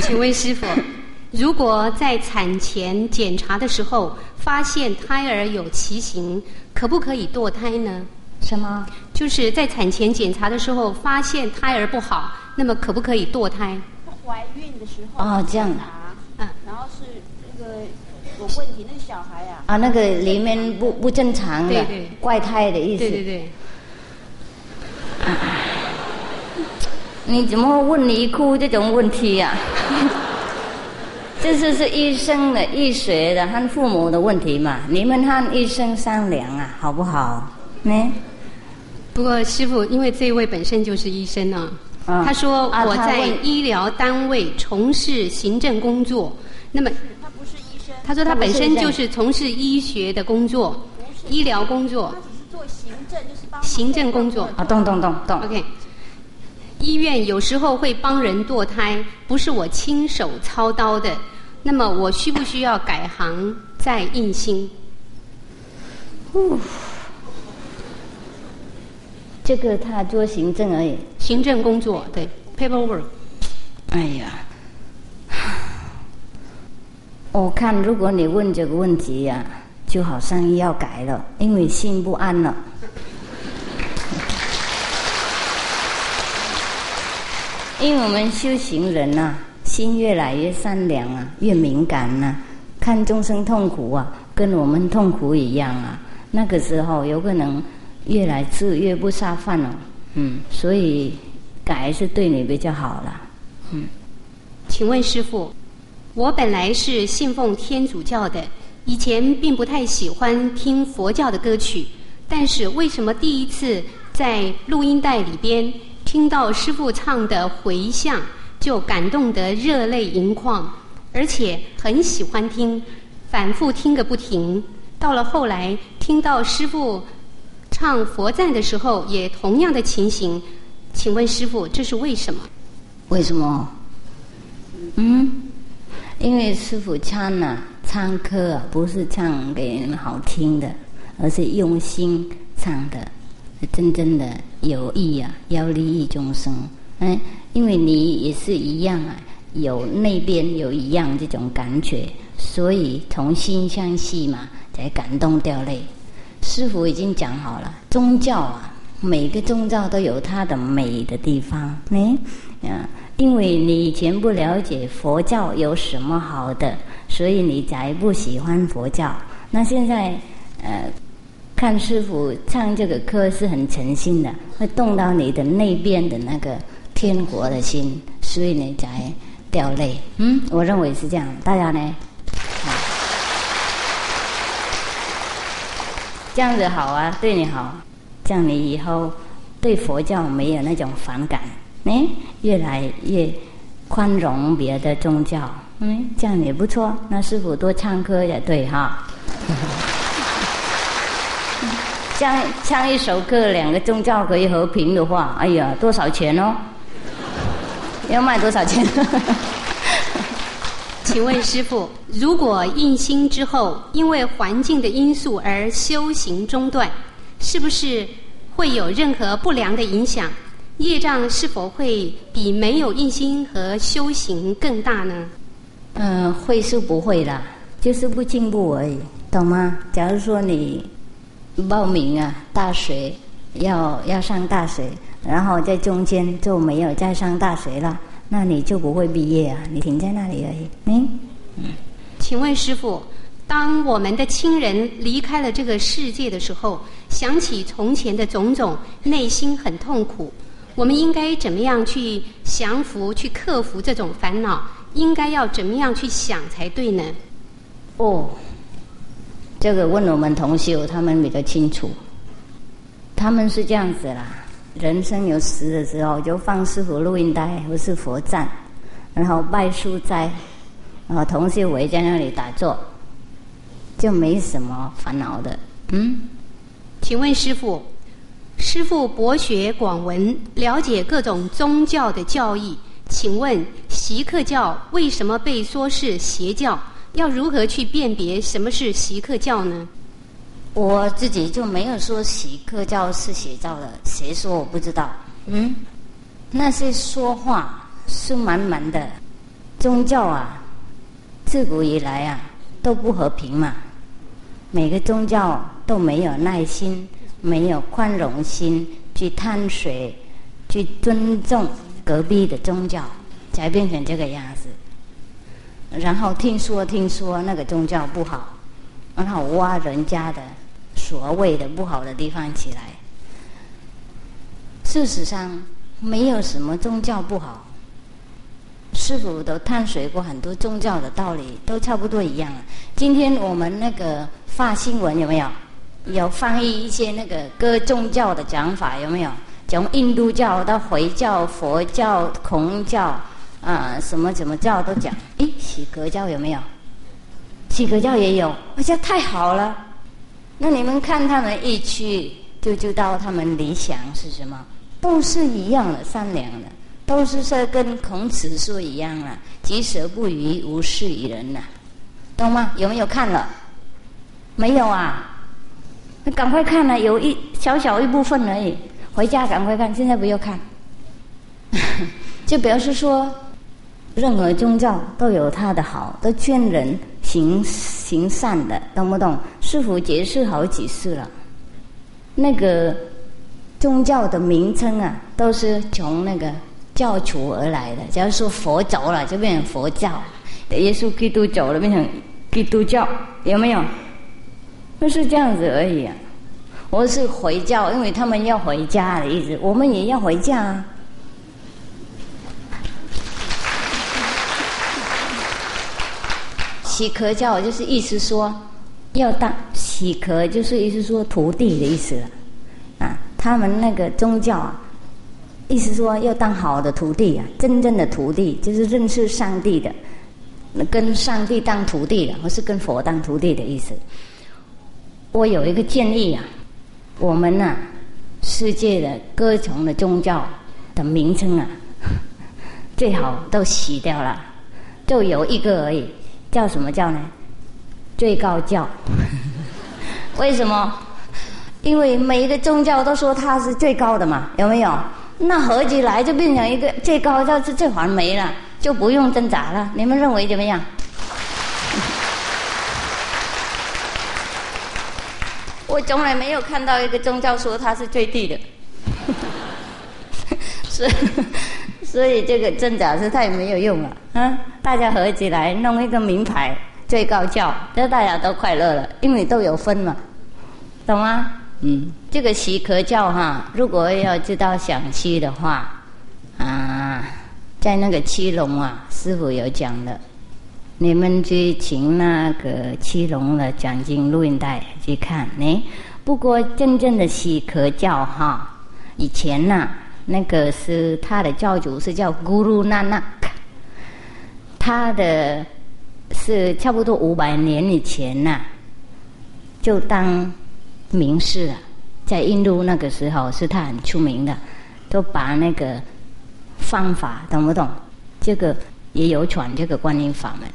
请问师傅。如果在产前检查的时候发现胎儿有畸形，可不可以堕胎呢？什么？就是在产前检查的时候发现胎儿不好，那么可不可以堕胎？怀孕的时候啊，这样嗯，然后是那个有问题，那个小孩啊，啊，那个里面不不正常的，对对，怪胎的意思，对对对。你怎么问你哭这种问题呀？这是是医生的、医学的和父母的问题嘛？你们和医生商量啊，好不好？呢？不过师傅，因为这位本身就是医生啊，他说我在医疗单位从事行政工作，那么他不是医生，他说他本身就是从事医学的工作，医疗工作，他只是做行政，就是帮行政工作啊，动动动动，OK。医院有时候会帮人堕胎，不是我亲手操刀的。那么我需不需要改行再印心？这个他做行政而已，行政工作对，paperwork。哎呀，我看如果你问这个问题呀，就好像要改了，因为心不安了。因为我们修行人呐，心越来越善良啊，越敏感呐，看众生痛苦啊，跟我们痛苦一样啊。那个时候有可能越来吃越不下饭了，嗯，所以改是对你比较好了，嗯。请问师傅，我本来是信奉天主教的，以前并不太喜欢听佛教的歌曲，但是为什么第一次在录音带里边？听到师傅唱的回向，就感动得热泪盈眶，而且很喜欢听，反复听个不停。到了后来，听到师傅唱佛赞的时候，也同样的情形。请问师傅，这是为什么？为什么？嗯，因为师傅唱呢，唱歌啊，不是唱给人好听的，而是用心唱的。真正的有意啊，要利益众生，嗯，因为你也是一样啊，有那边有一样这种感觉，所以同心相系嘛，才感动掉泪。师傅已经讲好了，宗教啊，每个宗教都有它的美的地方，嗯，因为你以前不了解佛教有什么好的，所以你才不喜欢佛教。那现在，呃。看师傅唱这个歌是很诚心的，会动到你的内边的那个天国的心，所以你才掉泪。嗯，我认为是这样。大家呢？这样子好啊，对你好，这样你以后对佛教没有那种反感，哎，越来越宽容别的宗教。嗯，这样也不错。那师傅多唱歌也对哈。唱唱一首歌，两个宗教可以和平的话，哎呀，多少钱哦？要卖多少钱？请问师傅，如果印心之后，因为环境的因素而修行中断，是不是会有任何不良的影响？业障是否会比没有印心和修行更大呢？嗯，会是不会啦，就是不进步而已，懂吗？假如说你。报名啊，大学要要上大学，然后在中间就没有再上大学了，那你就不会毕业啊，你停在那里而已。嗯，请问师傅，当我们的亲人离开了这个世界的时候，想起从前的种种，内心很痛苦，我们应该怎么样去降服、去克服这种烦恼？应该要怎么样去想才对呢？哦。这个问我们同修，他们比较清楚。他们是这样子啦，人生有时的时候，就放师傅录音带或是佛赞，然后拜书斋，然后同修围在那里打坐，就没什么烦恼的。嗯，请问师傅，师傅博学广闻，了解各种宗教的教义，请问锡克教为什么被说是邪教？要如何去辨别什么是锡克教呢？我自己就没有说锡克教是邪教的，谁说我不知道？嗯，那些说话是满满的宗教啊，自古以来啊都不和平嘛，每个宗教都没有耐心，没有宽容心去探水，去尊重隔壁的宗教，才变成这个样子。然后听说听说那个宗教不好，然后挖人家的所谓的不好的地方起来。事实上，没有什么宗教不好。师傅都探索过很多宗教的道理，都差不多一样。今天我们那个发新闻有没有？有翻译一些那个各宗教的讲法有没有？从印度教到回教、佛教、孔教啊，什么怎么教都讲。诶，喜格教有没有？喜格教也有，我觉得太好了。那你们看他们一去，就知道他们理想是什么，都是一样的，善良的。都是说跟孔子说一样啊，己所不欲，勿施于人呐，懂吗？有没有看了？没有啊？那赶快看啊！有一小小一部分而已，回家赶快看，现在不要看。就表示说，任何宗教都有它的好，都劝人行行善的，懂不懂？师傅解释好几次了，那个宗教的名称啊，都是从那个。教主而来的，假如说佛走了，就变成佛教；耶稣基督走了，变成基督教，有没有？不是这样子而已啊！我是回教，因为他们要回家的意思，我们也要回家啊。喜壳教就是意思说要当喜壳，就是意思说徒弟的意思了啊。他们那个宗教啊。意思说要当好的徒弟啊，真正的徒弟就是认识上帝的，跟上帝当徒弟的，或是跟佛当徒弟的意思。我有一个建议啊，我们呐，世界的各种的宗教的名称啊，最好都洗掉了，就有一个而已，叫什么教呢？最高教。为什么？因为每一个宗教都说它是最高的嘛，有没有？那合起来就变成一个最高，教是最完美了，就不用挣扎了。你们认为怎么样？我从来没有看到一个宗教说它是最低的，所 以所以这个真假是太没有用了。嗯，大家合起来弄一个名牌最高教，这大家都快乐了，因为都有分嘛，懂吗？嗯，这个习壳教哈，如果要知道详细的话，啊，在那个七龙啊，师傅有讲的，你们去请那个七龙的讲经录音带去看。呢。不过真正的习壳教哈，以前呐，那个是他的教主是叫 Guru Nanak，他的是差不多五百年以前呐，就当。名士啊，在印度那个时候是他很出名的，都把那个方法懂不懂？这个也有传这个观音法门。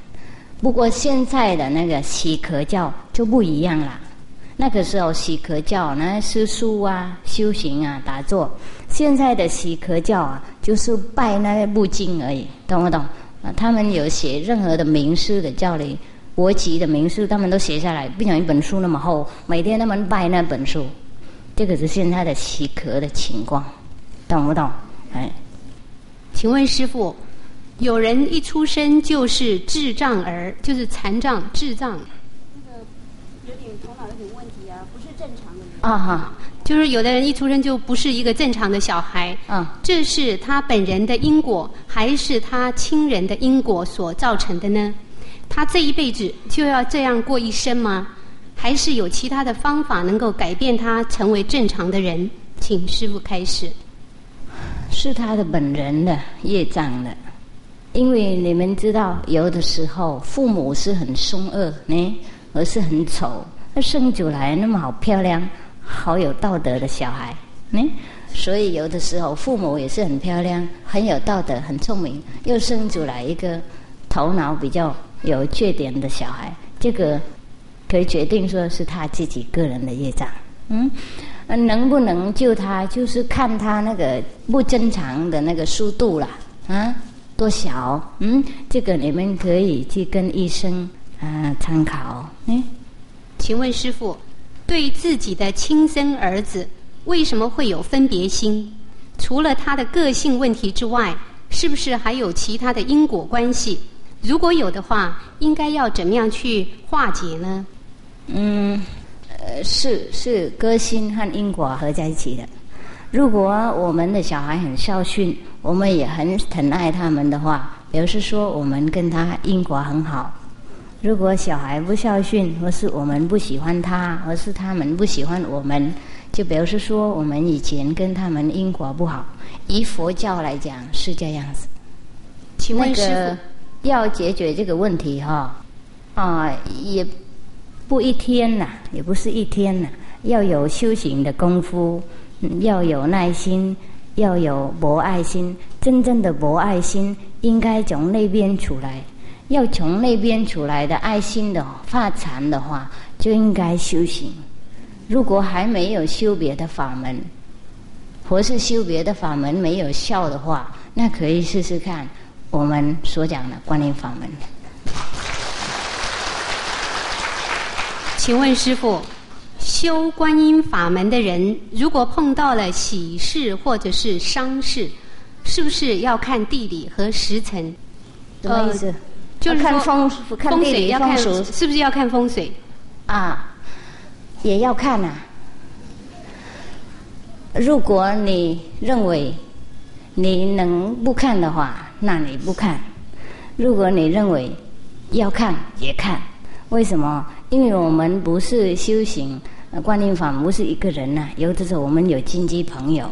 不过现在的那个喜壳教就不一样了。那个时候喜壳教那是书啊、修行啊、打坐。现在的喜壳教啊，就是拜那部经而已，懂不懂？啊，他们有写任何的名师的教理。国籍的名师，他们都写下来，变成一本书那么厚。每天他们拜那本书，这个是现在的喜壳的情况，懂不懂？哎，请问师傅，有人一出生就是智障儿，就是残障、智障，那个有点头脑有点问，啊哈，就是有的人一出生就不是一个正常的小孩啊，这是他本人的因果，还是他亲人的因果所造成的呢？他这一辈子就要这样过一生吗？还是有其他的方法能够改变他成为正常的人？请师傅开始。是他的本人的业障的，因为你们知道，有的时候父母是很凶恶呢，而是很丑，那生出来那么好漂亮、好有道德的小孩嗯，所以有的时候父母也是很漂亮、很有道德、很聪明，又生出来一个头脑比较。有缺点的小孩，这个可以决定说是他自己个人的业障。嗯，能不能救他，就是看他那个不正常的那个速度了。啊，多小？嗯，这个你们可以去跟医生啊参考。嗯，请问师傅，对自己的亲生儿子为什么会有分别心？除了他的个性问题之外，是不是还有其他的因果关系？如果有的话，应该要怎么样去化解呢？嗯，呃，是是，歌心和因果合在一起的。如果我们的小孩很孝顺，我们也很疼爱他们的话，表示说我们跟他因果很好。如果小孩不孝顺，或是我们不喜欢他，或是他们不喜欢我们，就表示说我们以前跟他们因果不好。以佛教来讲是这样子。请问师傅，要解决这个问题哈，啊，也不一天呐，也不是一天呐，要有修行的功夫，要有耐心，要有博爱心。真正的博爱心应该从那边出来。要从那边出来的爱心的发禅的话，就应该修行。如果还没有修别的法门，或是修别的法门没有效的话，那可以试试看我们所讲的观音法门。请问师傅，修观音法门的人，如果碰到了喜事或者是伤事，是不是要看地理和时辰？什么意思？就是看风风水要看，是不是要看风水？啊，也要看呐。如果你认为你能不看的话，那你不看；如果你认为要看，也看。为什么？因为我们不是修行观音法，不是一个人呐。有的时候我们有亲戚朋友，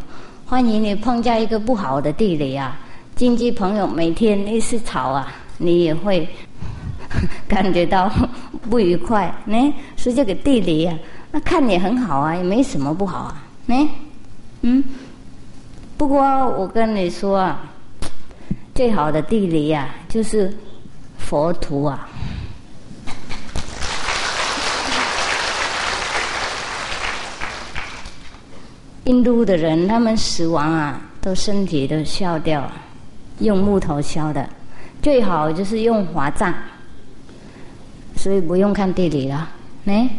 欢迎你碰见一个不好的地理啊，亲戚朋友每天一是吵啊。你也会 感觉到 不愉快，呢？是这个地理啊，那看也很好啊，也没什么不好啊，呢？嗯。不过我跟你说啊，最好的地理呀，就是佛图啊。印度的人，他们死亡啊，都身体都消掉，用木头削的。最好就是用华藏，所以不用看地理了。呢，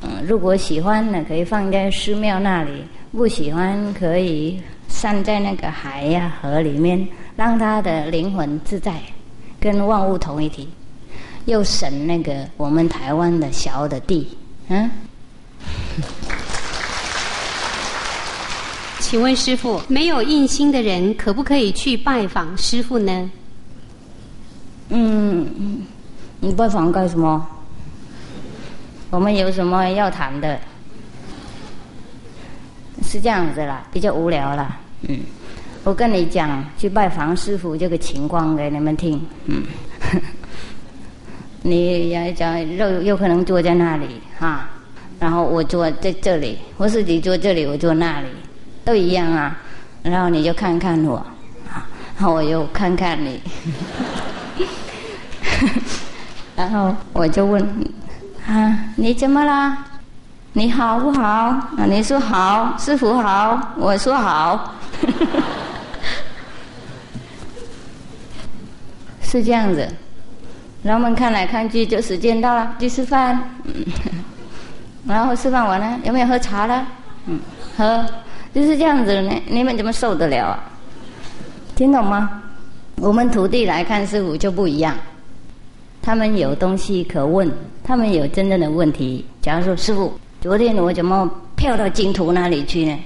嗯，如果喜欢呢，可以放在寺庙那里；不喜欢，可以散在那个海呀、河里面，让他的灵魂自在，跟万物同一体，又省那个我们台湾的小的地。嗯。请问师傅，没有印心的人，可不可以去拜访师傅呢？嗯，你拜访干什么？我们有什么要谈的？是这样子啦，比较无聊啦。嗯，我跟你讲去拜访师傅这个情况给你们听。嗯，你要讲又有可能坐在那里哈，然后我坐在这里，或是你坐这里，我坐那里，都一样啊。然后你就看看我，然后我又看看你。然后我就问啊，你怎么啦？你好不好？啊，你说好，师傅好，我说好，是这样子。然后我们看来看去，就时间到了，去吃饭。然后吃饭完了，有没有喝茶了？嗯，喝，就是这样子呢。你们怎么受得了啊？听懂吗？我们徒弟来看师傅就不一样。他们有东西可问，他们有真正的问题。假如说师傅，昨天我怎么跳到净土那里去呢？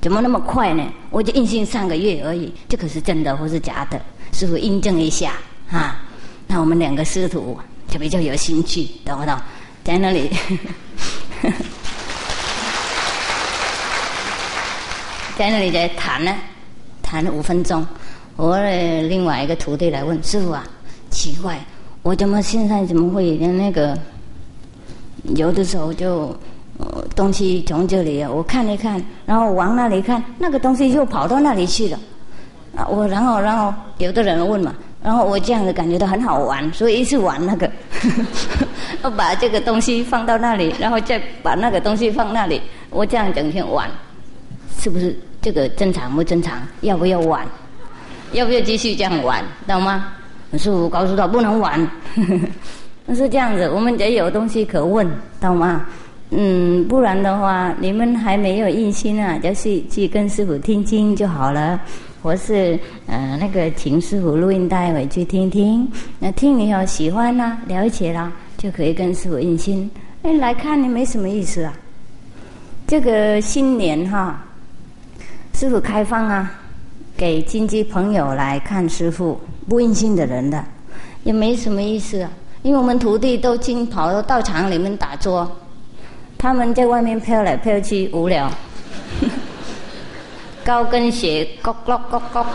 怎么那么快呢？我就印信三个月而已，这可是真的或是假的？师傅印证一下啊！那我们两个师徒就比较有兴趣，懂不懂？在那里，在那里在谈呢，谈了五分钟。我另外一个徒弟来问师傅啊，奇怪。我怎么现在怎么会那个？有的时候就东西从这里，我看一看，然后往那里看，那个东西又跑到那里去了。啊，我然后然后有的人问嘛，然后我这样子感觉到很好玩，所以一直玩那个，我把这个东西放到那里，然后再把那个东西放那里，我这样整天玩，是不是这个正常不正常？要不要玩？要不要继续这样玩？懂吗？师傅告诉他不能玩，那 是这样子，我们得有东西可问，懂吗？嗯，不然的话，你们还没有印心啊，就是去跟师傅听经就好了，或是呃那个请师傅录音带回去听听，那听以后喜欢啦，了解啦，就可以跟师傅印心。哎，来看你没什么意思啊。这个新年哈，师傅开放啊，给亲戚朋友来看师傅，不印心的人的，也没什么意思啊。因为我们徒弟都经跑到道场里面打坐，他们在外面飘来飘去无聊，高跟鞋咯咯咯咯，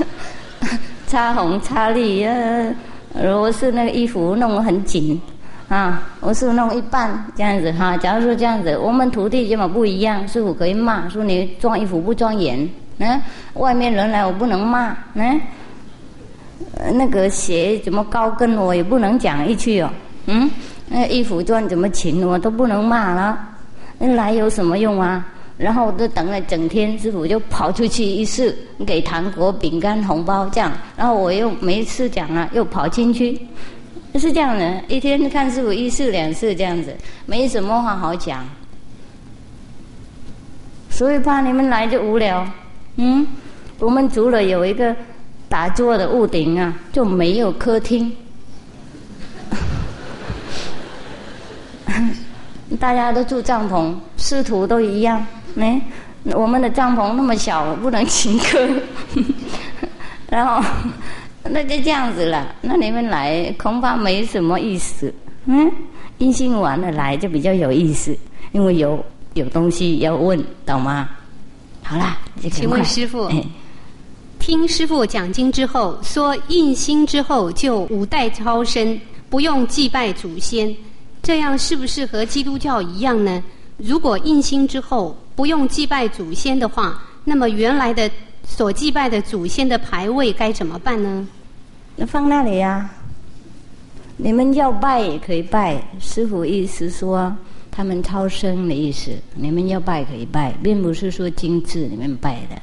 擦红擦绿啊，如是那个衣服弄得很紧。啊，我是弄一半这样子哈。假如说这样子，我们徒弟这么不一样，师傅可以骂说你装衣服不庄严，嗯，外面人来我不能骂，嗯，那个鞋怎么高跟我也不能讲一句哦，嗯，那衣服装怎么勤我都不能骂了，那来有什么用啊？然后我都等了整天，师傅就跑出去一次给糖果、饼干、红包这样，然后我又没事讲了，又跑进去。是这样的，一天看师傅一次两次这样子，没什么话好讲，所以怕你们来就无聊。嗯，我们除了有一个打坐的屋顶啊，就没有客厅。大家都住帐篷，师徒都一样。没，我们的帐篷那么小，不能请客。然后。那就这样子了，那你们来恐怕没什么意思。嗯，阴性完了来就比较有意思，因为有有东西要问，懂吗？好啦，请问师傅，听师傅讲经之后说，印心之后就五代超生，不用祭拜祖先，这样是不是和基督教一样呢？如果印心之后不用祭拜祖先的话，那么原来的所祭拜的祖先的牌位该怎么办呢？那放那里呀？你们要拜也可以拜。师傅意思说，他们超生的意思，你们要拜可以拜，并不是说精致你们拜的。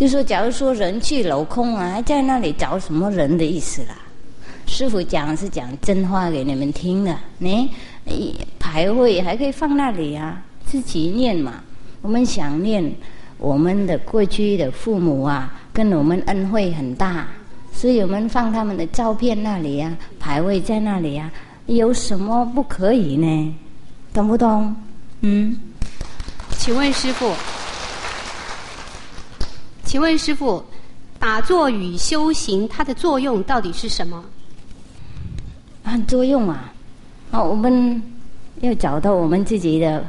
就说假如说人去楼空啊，还在那里找什么人的意思啦？师傅讲是讲真话给你们听的。你牌位还可以放那里啊，自己念嘛。我们想念我们的过去的父母啊，跟我们恩惠很大。所以我们放他们的照片那里呀，牌位在那里呀，有什么不可以呢？懂不懂？嗯？请问师傅，请问师傅，打坐与修行它的作用到底是什么？啊，作用啊！哦，我们要找到我们自己的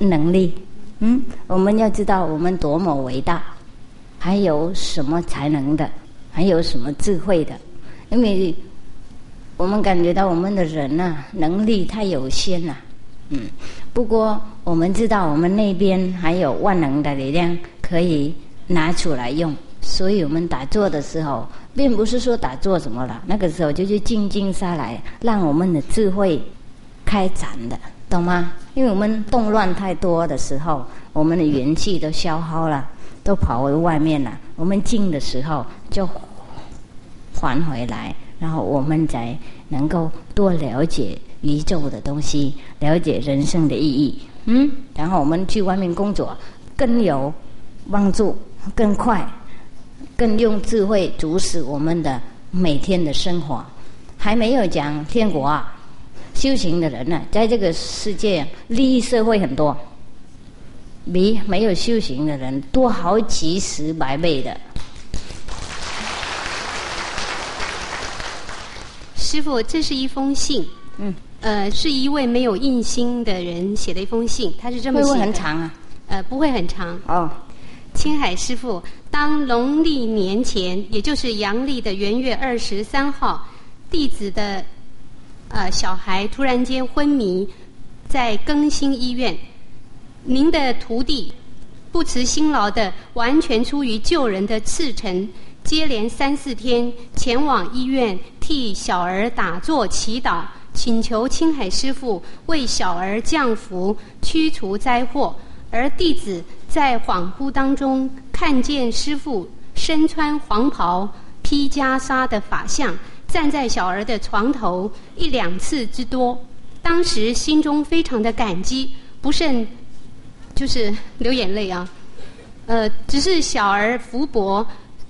能力。嗯，我们要知道我们多么伟大，还有什么才能的。还有什么智慧的？因为我们感觉到我们的人呐，能力太有限了。嗯，不过我们知道我们那边还有万能的力量可以拿出来用，所以我们打坐的时候，并不是说打坐什么了，那个时候就去静静下来，让我们的智慧开展的，懂吗？因为我们动乱太多的时候，我们的元气都消耗了。都跑回外面了。我们静的时候就还回来，然后我们才能够多了解宇宙的东西，了解人生的意义。嗯，然后我们去外面工作更有帮助，更快，更用智慧主使我们的每天的生活。还没有讲天国啊，修行的人呢，在这个世界利益社会很多。比没有修行的人多好几十百倍的。师傅，这是一封信。嗯。呃，是一位没有印心的人写的一封信，他是这么写的。会不会很长啊？呃，不会很长。哦。青海师傅，当农历年前，也就是阳历的元月二十三号，弟子的呃小孩突然间昏迷，在更新医院。您的徒弟不辞辛劳的，完全出于救人的赤诚，接连三四天前往医院替小儿打坐祈祷，请求青海师傅为小儿降福、驱除灾祸。而弟子在恍惚当中看见师傅身穿黄袍、披袈裟的法相，站在小儿的床头一两次之多。当时心中非常的感激，不甚。就是流眼泪啊，呃，只是小儿福薄，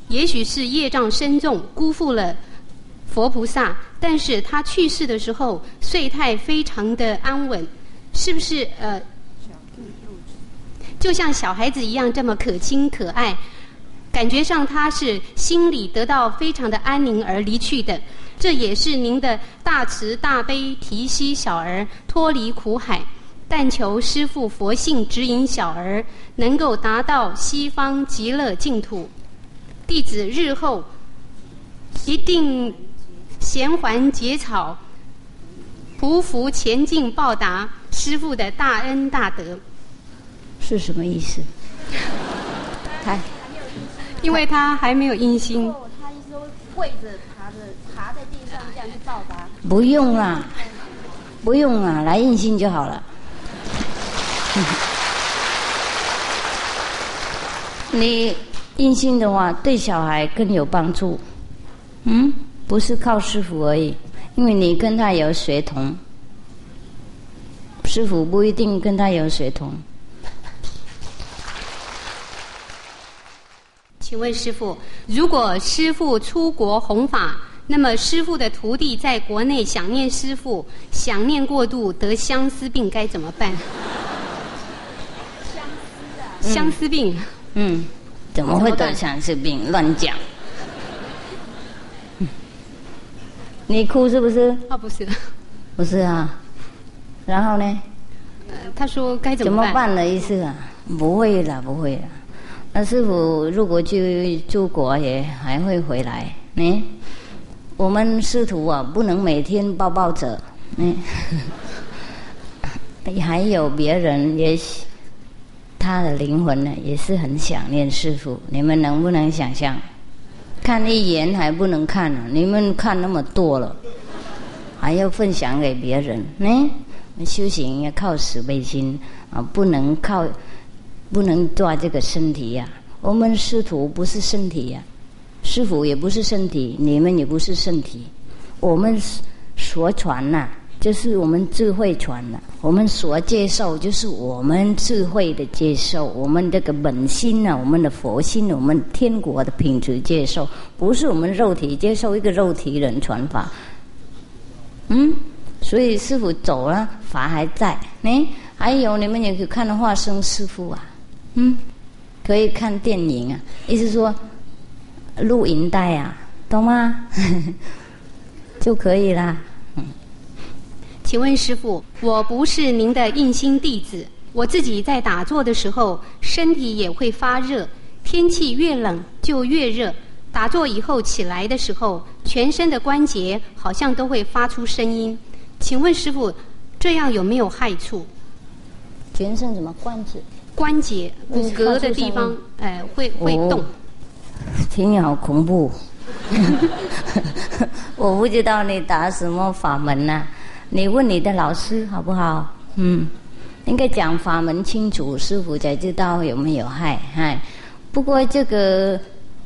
也许是业障深重，辜负了佛菩萨。但是他去世的时候，睡态非常的安稳，是不是？呃，就像小孩子一样这么可亲可爱，感觉上他是心里得到非常的安宁而离去的。这也是您的大慈大悲提携小儿脱离苦海，但求师父佛性指引小儿能够达到西方极乐净土。弟子日后一定衔环结草，匍匐前进，报答师父的大恩大德。是什么意思？他因为他还没有印心。他意思说跪着爬着爬在地上这样去报答。不用啦，不用啊，来印心就好了。你印心的话，对小孩更有帮助。嗯，不是靠师傅而已，因为你跟他有血同，师傅不一定跟他有血同。请问师傅，如果师傅出国弘法，那么师傅的徒弟在国内想念师傅，想念过度得相思病该怎么办？相思啊！相思病。嗯，怎么会得相思病？乱讲。你哭是不是？啊，不是。不是啊。然后呢？呃，他说该怎么办？怎么办的意思啊？不会了，不会了。那师傅如果去出国也还会回来，呢？我们师徒啊，不能每天抱抱着，嗯，还有别人也，他的灵魂呢也是很想念师傅。你们能不能想象？看一眼还不能看呢，你们看那么多了，还要分享给别人，呢？修行要靠慈悲心啊，不能靠。不能抓这个身体呀！我们师徒不是身体呀，师傅也不是身体，你们也不是身体。我们所传呐，就是我们智慧传呐；我们所接受，就是我们智慧的接受。我们这个本心呐，我们的佛心，我们天国的品质接受，不是我们肉体接受一个肉体人传法。嗯，所以师傅走了，法还在。哎，还有你们也可以看到化生师傅啊。嗯，可以看电影啊，意思说录影带啊，懂吗？就可以啦。嗯，请问师傅，我不是您的印心弟子，我自己在打坐的时候，身体也会发热，天气越冷就越热。打坐以后起来的时候，全身的关节好像都会发出声音。请问师傅，这样有没有害处？全身什么关节？关节、骨骼的地方，哎，会会动。挺好恐怖。我不知道你打什么法门呐？你问你的老师好不好？嗯，应该讲法门清楚，师傅才知道有没有害。嗨，不过这个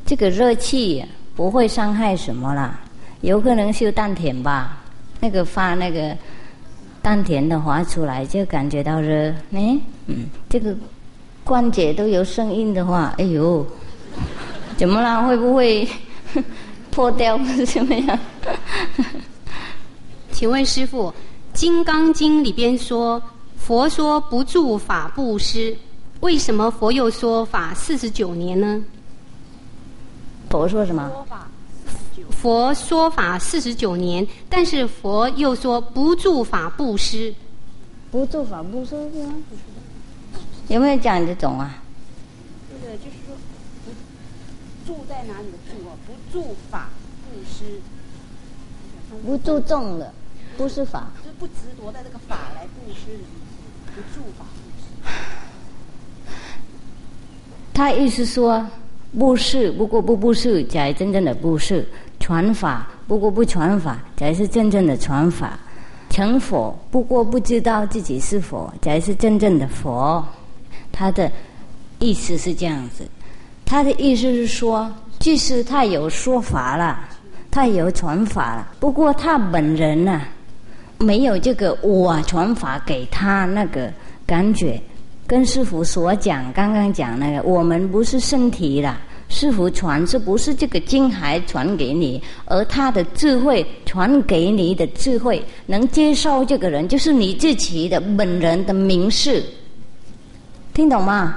这个热气不会伤害什么啦，有可能是丹田吧？那个发那个丹田的滑出来，就感觉到热。哎，嗯，这个。关节都有声音的话，哎呦，怎么了？会不会 破掉 怎么样？请问师傅，《金刚经》里边说佛说不住法布施，为什么佛又说法四十九年呢？佛说什么？佛说法四十九年，但是佛又说不住法布施，不住法布施吗？有没有讲这种啊？这个就是说，不住在哪里的住哦？不住法布施，不注重的，不是法，就不执着在这个法来布施的意思，不住法布施。他意思说，布施不过不布施才真正的布施，传法不过不传法才是真正的传法，成佛不过不知道自己是佛才是真正的佛。他的意思是这样子，他的意思是说，即使他有说法了，他有传法了，不过他本人呢，没有这个我传法给他那个感觉，跟师傅所讲刚刚讲那个，我们不是身体了，师傅传是不是这个经还传给你，而他的智慧传给你的智慧，能接受这个人，就是你自己的本人的名士。听懂吗？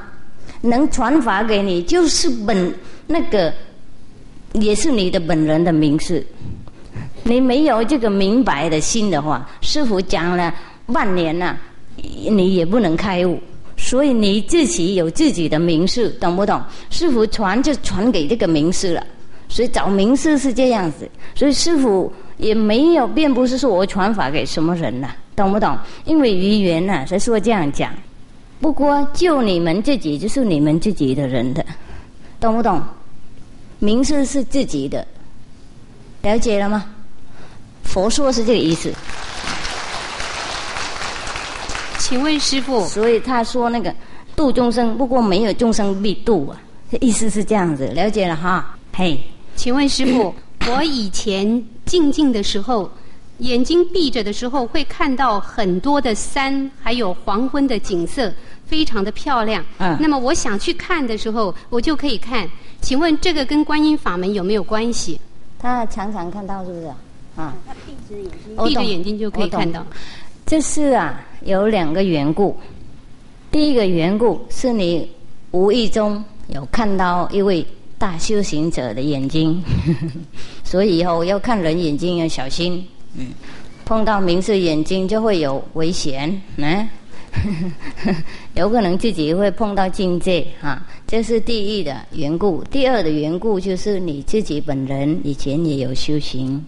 能传法给你，就是本那个，也是你的本人的名字。你没有这个明白的心的话，师傅讲了万年了，你也不能开悟。所以你自己有自己的名字，懂不懂？师傅传就传给这个名字了。所以找名师是这样子。所以师傅也没有，并不是说我传法给什么人呐，懂不懂？因为语言呐，才说这样讲。不过就你们自己，就是你们自己的人的，懂不懂？名字是自己的，了解了吗？佛说是这个意思。请问师傅，所以他说那个度众生，不过没有众生必度啊，意思是这样子，了解了哈？嘿，请问师傅，我以前静静的时候，眼睛闭着的时候，会看到很多的山，还有黄昏的景色，非常的漂亮。嗯那么我想去看的时候，我就可以看。请问这个跟观音法门有没有关系？他常常看到是不是？啊，他闭着眼睛，闭着眼睛就可以看到。这是啊，有两个缘故。第一个缘故是你无意中有看到一位大修行者的眼睛，所以以后要看人眼睛要小心。嗯，碰到明示眼睛就会有危险，嗯，有可能自己会碰到境界啊，这是第一的缘故。第二的缘故就是你自己本人以前也有修行，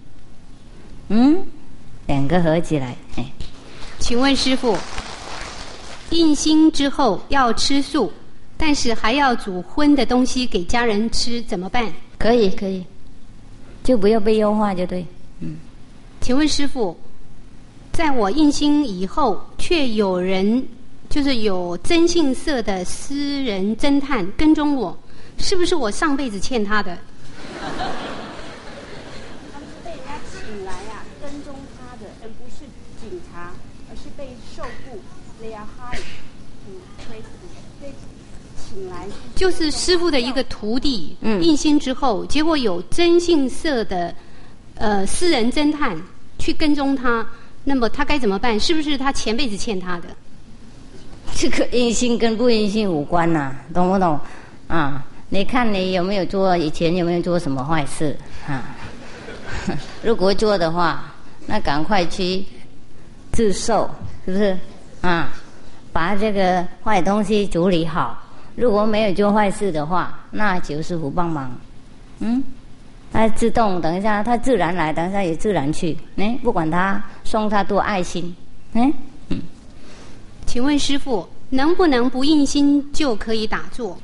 嗯，两个合起来，哎。请问师傅，定心之后要吃素，但是还要煮荤的东西给家人吃，怎么办？可以可以，就不要被优化就对。嗯请问师傅，在我印心以后，却有人就是有征信社的私人侦探跟踪我，是不是我上辈子欠他的？他们是被人家请来啊，跟踪他的，而不是警察，而是被受雇，they are hired to 被请来就是师傅的一个徒弟，嗯印心之后，结果有征信社的呃私人侦探去跟踪他，那么他该怎么办？是不是他前辈子欠他的？这个阴性跟不阴性无关呐、懂不懂？啊，你看你有没有做以前有没有做什么坏事啊？如果做的话，那赶快去自受，是不是？啊，把这个坏东西处理好。如果没有做坏事的话，那求师傅帮忙。嗯，它自动，等一下它自然来，等一下也自然去。哎，不管他送他多爱心，哎。请问师傅，能不能不印心就可以打坐？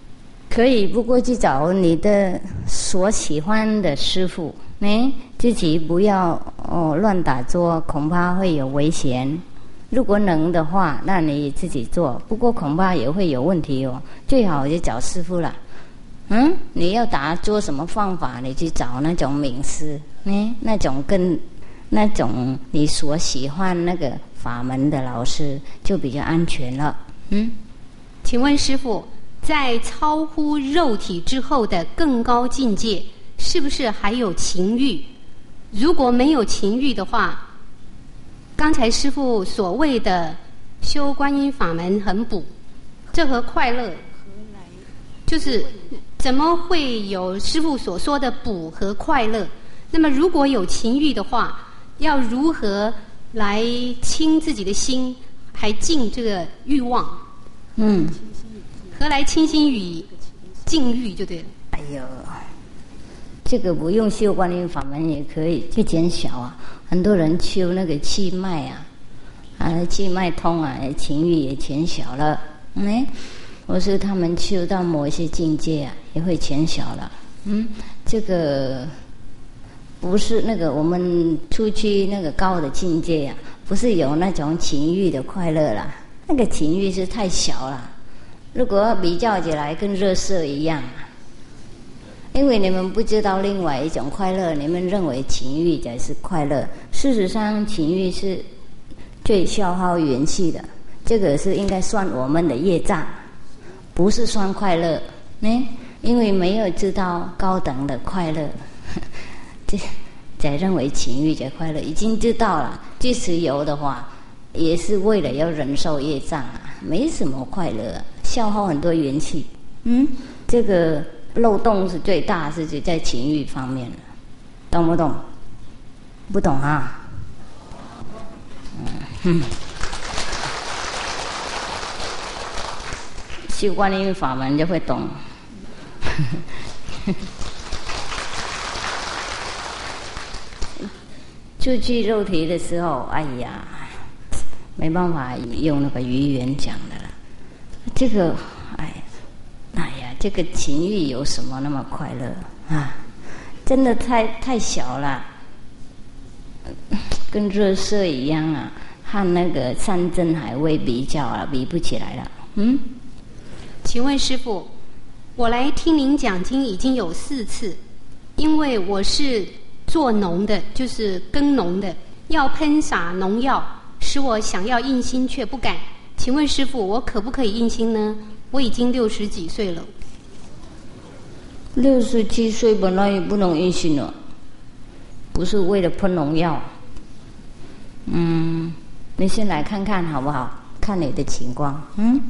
可以，不过去找你的所喜欢的师傅，哎，自己不要哦乱打坐，恐怕会有危险。如果能的话，那你自己做，不过恐怕也会有问题哦。最好就找师傅了。嗯，你要打做什么方法？你去找那种名师，嗯，那种跟那种你所喜欢那个法门的老师，就比较安全了。嗯。请问师傅，在超乎肉体之后的更高境界，是不是还有情欲？如果没有情欲的话，刚才师傅所谓的修观音法门很补，这和快乐，就是怎么会有师傅所说的补和快乐？那么如果有情欲的话，要如何来清自己的心，还净这个欲望？嗯，何来清心与禁欲就对了。哎呦，这个不用修观音法门也可以去减小啊。很多人修那个气脉啊，啊气脉通啊，情欲也减小了。嗯，或是他们修到某一些境界啊，也会减小了。嗯，这个不是那个我们出去那个高的境界啊，不是有那种情欲的快乐啦。那个情欲是太小了。如果比较起来，跟热色一样。因为你们不知道另外一种快乐，你们认为情欲才是快乐。事实上，情欲是最消耗元气的，这个是应该算我们的业障，不是算快乐。呢，因为没有知道高等的快乐，这才认为情欲才快乐。已经知道了，即使有的话，也是为了要忍受业障啊，没什么快乐，消耗很多元气。嗯，这个漏洞是最大，是指在情欲方面的，懂不懂？不懂啊？嗯，修观音法门就会懂。出去肉体的时候，哎呀，没办法用那个语言讲的了。这个，哎，哎呀，这个情欲有什么那么快乐啊？真的太太小了，跟热色一样啊，和那个山珍海味比较啊，比不起来了。嗯，请问师傅，我来听您讲经已经有四次，因为我是。做农的，就是耕农的，要喷洒农药，使我想要印心却不敢。请问师傅，我可不可以印心呢？我已经六十几岁了。六十七岁本来也不能印心了，不是为了喷农药。嗯，你先来看看好不好？看你的情况，嗯，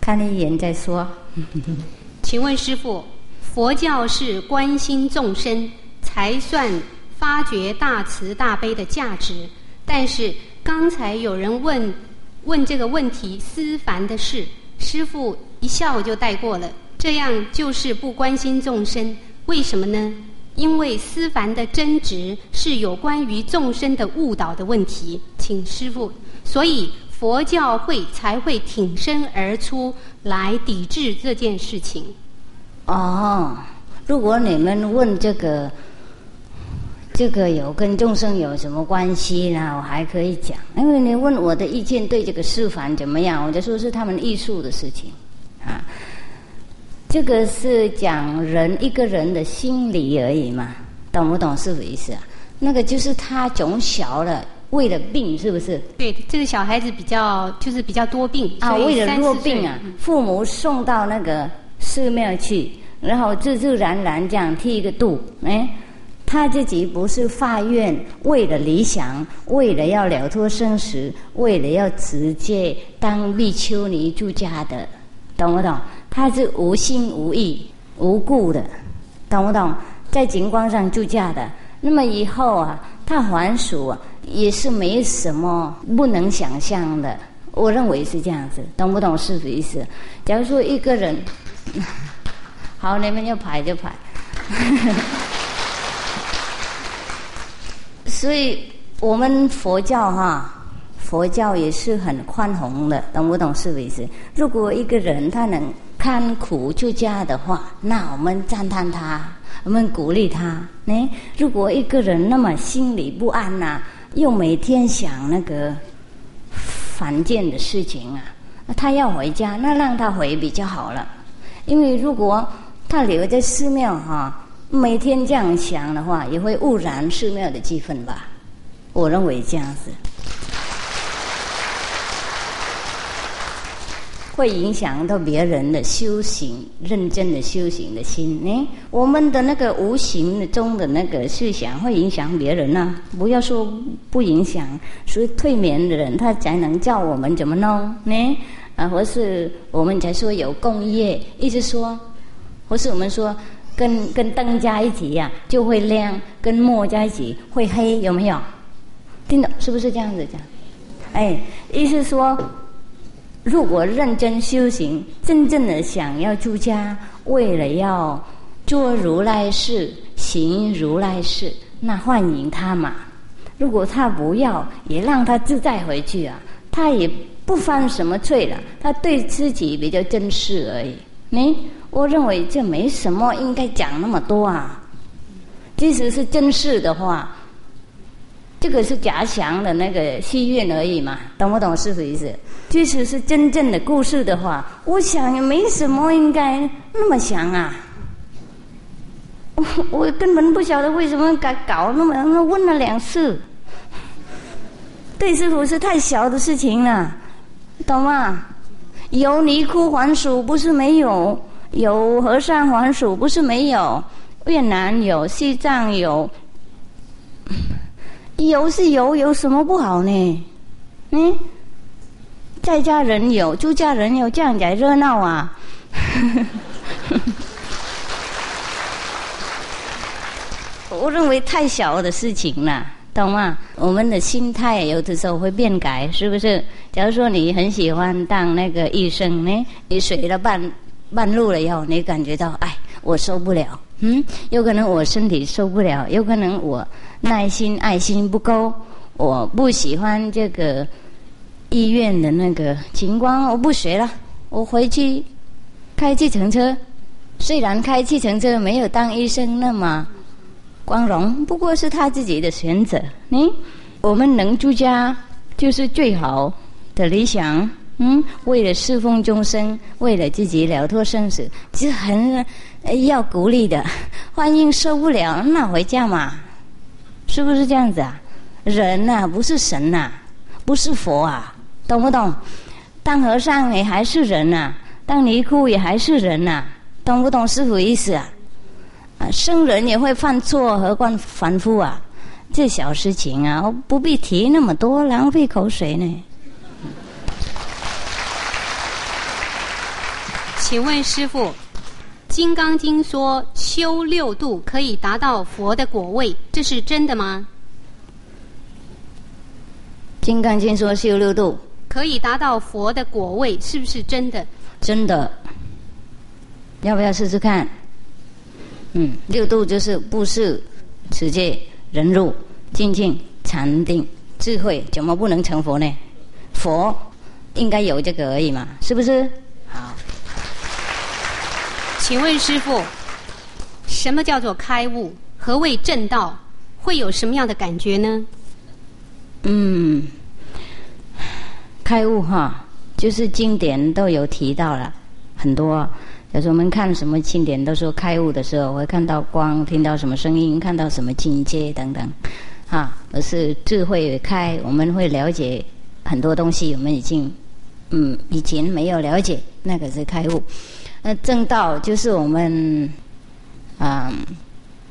看一眼再说。请问师傅，佛教是关心众生才算。发掘大慈大悲的价值，但是刚才有人问问这个问题，思凡的事，师傅一笑就带过了，这样就是不关心众生，为什么呢？因为思凡的真执是有关于众生的误导的问题，请师傅，所以佛教会才会挺身而出来抵制这件事情。哦，如果你们问这个。这个有跟众生有什么关系呢？我还可以讲，因为你问我的意见对这个示范怎么样，我就说是他们艺术的事情，啊，这个是讲人一个人的心理而已嘛，懂不懂是不意思啊？那个就是他从小了为了病，是不是？对，这个小孩子比较就是比较多病啊，为了弱病啊，父母送到那个寺庙去，然后自自然然这样剃一个度，哎。他自己不是发愿，为了理想，为了要了脱生死，为了要直接当比丘尼住家的，懂不懂？他是无心无意、无故的，懂不懂？在景光上住家的，那么以后啊，他还俗啊，也是没什么不能想象的。我认为是这样子，懂不懂？是不意思？假如说一个人，好，你们要排就排。所以，我们佛教哈，佛教也是很宽宏的，懂不懂是不是？如果一个人他能看苦出家的话，那我们赞叹他，我们鼓励他。呢，如果一个人那么心里不安呐，又每天想那个凡间的事情啊，他要回家，那让他回比较好了。因为如果他留在寺庙哈。每天这样想的话，也会污染寺庙的气氛吧？我认为这样子，会影响到别人的修行、认真的修行的心。呢，我们的那个无形中的那个思想会影响别人呢？不要说不影响，所以退眠的人他才能叫我们怎么弄呢？啊，或是我们才说有共业，意思说，或是我们说。跟跟灯加一起呀，就会亮；跟墨加一起会黑，有没有？听懂是不是这样子讲？哎，意思说，如果认真修行，真正的想要出家，为了要做如来事、行如来事，那欢迎他嘛。如果他不要，也让他自在回去啊。他也不犯什么罪了，他对自己比较珍视而已。你。我认为这没什么，应该讲那么多啊。即使是真事的话，这个是假想的那个戏院而已嘛，懂不懂是不意思？即使是真正的故事的话，我想也没什么应该那么想啊。我 我根本不晓得为什么搞搞那么问了两次，对师傅是太小的事情了，懂吗？有尼姑还俗不是没有。有和尚还俗不是没有，越南有，西藏有，有是有，有什么不好呢？嗯，在家人有，出家人有，这样才热闹啊！我认为太小的事情了，懂吗？我们的心态有的时候会变改，是不是？假如说你很喜欢当那个医生呢，你学了半半路了以后，你感觉到哎，我受不了，嗯，有可能我身体受不了，有可能我耐心爱心不够，我不喜欢这个医院的那个情况，我不学了，我回去开计程车。虽然开计程车没有当医生那么。光荣不过是他自己的选择。嗯，我们能出家就是最好的理想。嗯，为了侍奉众生，为了自己了脱生死，是很要鼓励的。欢迎受不了，那回家嘛，是不是这样子啊？人呐，不是神呐，不是佛啊，懂不懂？当和尚也还是人呐，当尼姑也还是人呐，懂不懂师傅意思啊？啊，生人也会犯错，何况凡夫啊？这小事情啊，不必提那么多，浪费口水呢。请问师傅，《金刚经》说修六度可以达到佛的果位，这是真的吗？《金刚经》说修六度可以达到佛的果位，是不是真的？真的。要不要试试看？嗯，六度就是布施、持戒、忍辱、精进、禅定、智慧，怎么不能成佛呢？佛应该有这个而已嘛，是不是？好，请问师傅，什么叫做开悟？何谓正道？会有什么样的感觉呢？嗯，开悟哈，就是经典都有提到了很多。有时候我们看什么经典，都说开悟的时候会看到光，听到什么声音，看到什么境界等等，哈，而是智慧开，我们会了解很多东西，我们已经嗯以前没有了解，那个是开悟。那正道就是我们啊，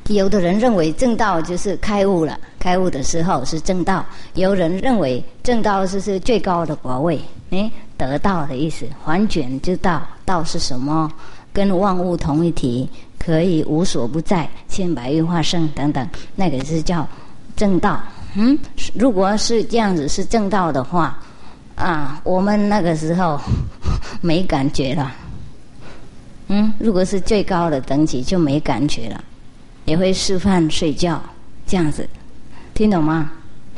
有的人认为正道就是开悟了，开悟的时候是正道；有人认为正道是是最高的果位，哎，得道的意思，还卷之道，道是什么？跟万物同一体，可以无所不在，千百亿化身等等，那个是叫正道。嗯，如果是这样子是正道的话，啊，我们那个时候 没感觉了。嗯，如果是最高的等级就没感觉了，也会吃饭睡觉这样子，听懂吗？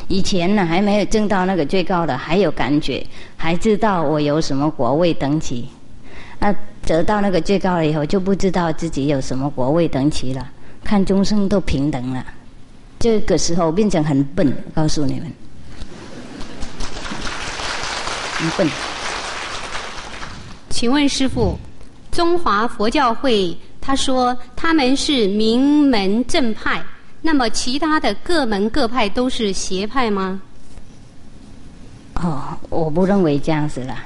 以前呢还没有正到那个最高的，还有感觉，还知道我有什么国位等级。啊，得到那个最高了以后，就不知道自己有什么国位等级了。看众生都平等了，这个时候变成很笨，告诉你们，很笨。请问师傅，中华佛教会他说他们是名门正派，那么其他的各门各派都是邪派吗？哦，我不认为这样子了。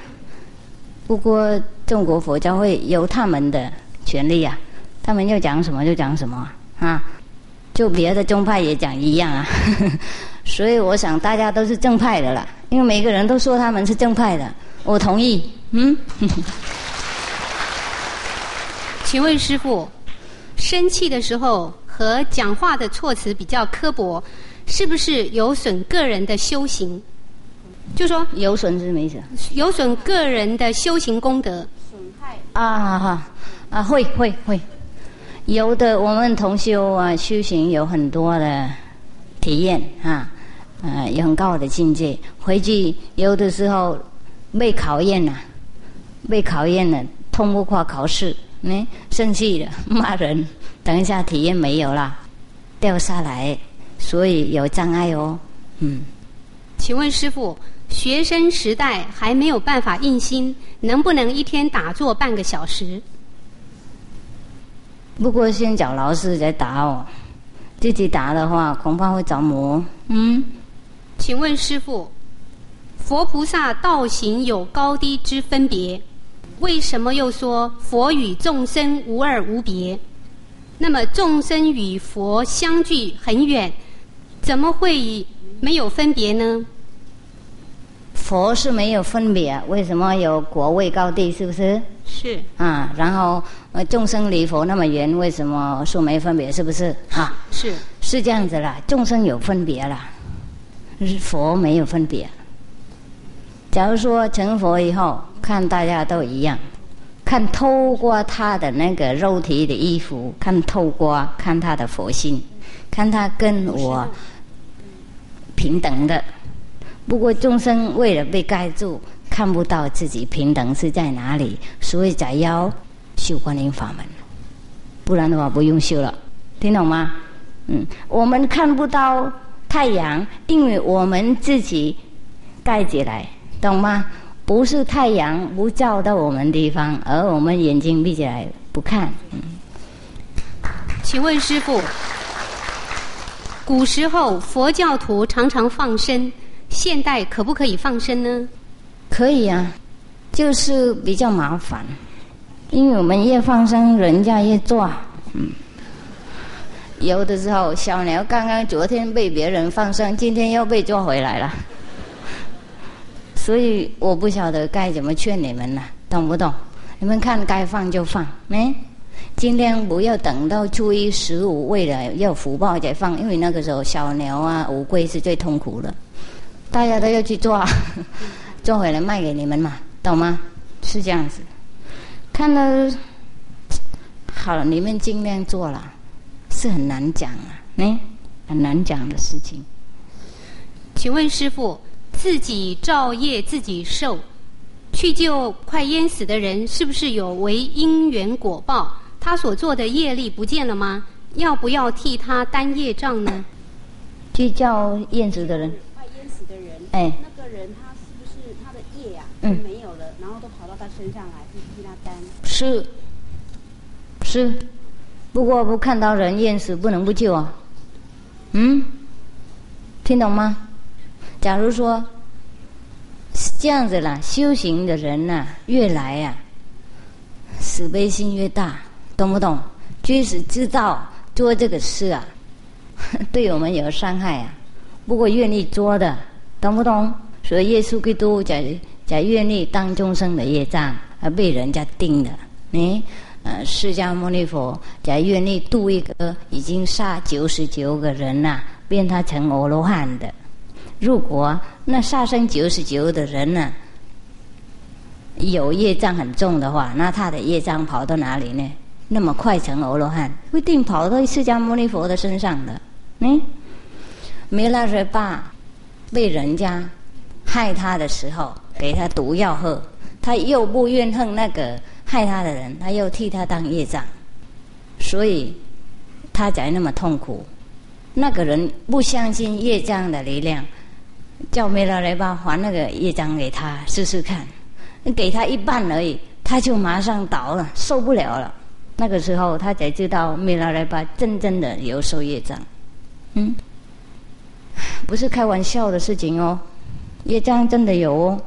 不过中国佛教会有他们的权利啊，他们要讲什么就讲什么啊，就别的宗派也讲一样啊，所以我想大家都是正派的啦，因为每个人都说他们是正派的，我同意。嗯，请问师傅，生气的时候和讲话的措辞比较刻薄，是不是有损个人的修行？就说有损是什么意思？有损个人的修行功德。损害啊哈啊会会会，有的我们同修啊修行有很多的体验啊，呃有很高的境界，回去有的时候被考验了，被考验了，通不过考试，嗯，生气了骂人，等一下体验没有了，掉下来，所以有障碍哦，嗯。请问师傅。学生时代还没有办法印心，能不能一天打坐半个小时？不过先找老师来打哦，自己打的话恐怕会着魔。嗯，请问师傅，佛菩萨道行有高低之分别，为什么又说佛与众生无二无别？那么众生与佛相距很远，怎么会没有分别呢？佛是没有分别，为什么有国位高低？是不是？是啊，然后呃，众生离佛那么远，为什么说没分别？是不是？啊，是是这样子啦，众生有分别啦，佛没有分别。假如说成佛以后，看大家都一样，看透过他的那个肉体的衣服，看透过看他的佛性，看他跟我平等的。不过众生为了被盖住，看不到自己平等是在哪里，所以才要修观音法门。不然的话，不用修了，听懂吗？嗯，我们看不到太阳，因为我们自己盖起来。懂吗？不是太阳不照到我们地方，而我们眼睛闭起来不看。嗯，请问师傅，古时候佛教徒常常放生，现代可不可以放生呢？可以啊，就是比较麻烦，因为我们越放生，人家越抓。嗯，有的时候小鸟刚刚昨天被别人放生，今天又被抓回来了。所以我不晓得该怎么劝你们了，懂不懂？你们看该放就放，没？尽量不要等到初一十五，为了要福报再放，因为那个时候小牛啊、乌龟是最痛苦的，大家都要去抓，抓回来卖给你们嘛，懂吗？是这样子。看到好了，你们尽量做了，是很难讲啊，嗯，很难讲的事情。请问师傅？自己造业自己受，去救快淹死的人，是不是有违因缘果报？他所做的业力不见了吗？要不要替他担业障呢？去叫淹死的人，快淹死的人，哎，那个人他是不是他的业啊？嗯，没有了，然后都跑到他身上来，去替他担。是，是，不过不看到人淹死，不能不救啊。嗯，听懂吗？假如说这样子啦，修行的人呐，越来呀，慈悲心越大，懂不懂？即使知道做这个事啊，对我们有伤害啊，不过愿意做的，懂不懂？所以耶稣基督在在愿意当众生的业障而被人家定的，你呃，释迦牟尼佛在愿意度一个已经杀九十九个人呐，变他成阿罗汉的。如果那杀生九十九的人呢，有业障很重的话，那他的业障跑到哪里呢？那么快成阿罗汉，不一定跑到释迦牟尼佛的身上的。嗯，弥勒日巴被人家害他的时候，给他毒药喝，他又不怨恨那个害他的人，他又替他当业障，所以他才那么痛苦。那个人不相信业障的力量。叫梅拉来吧，还那个业障给他试试看，给他一半而已，他就马上倒了，受不了了。那个时候他才知道梅拉来吧真正的有受业障，嗯，不是开玩笑的事情哦，业障真的有哦，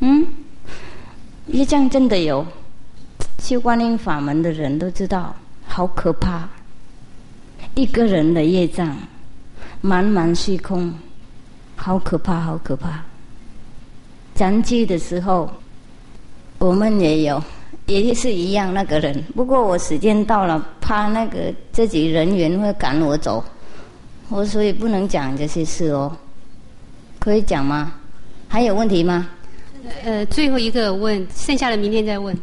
嗯，业障真的有，修观音法门的人都知道，好可怕，一个人的业障，茫茫虚空。好可怕，好可怕！残疾的时候，我们也有，也是一样那个人。不过我时间到了，怕那个自己人员会赶我走，我所以不能讲这些事哦。可以讲吗？还有问题吗？呃，最后一个问，剩下的明天再问。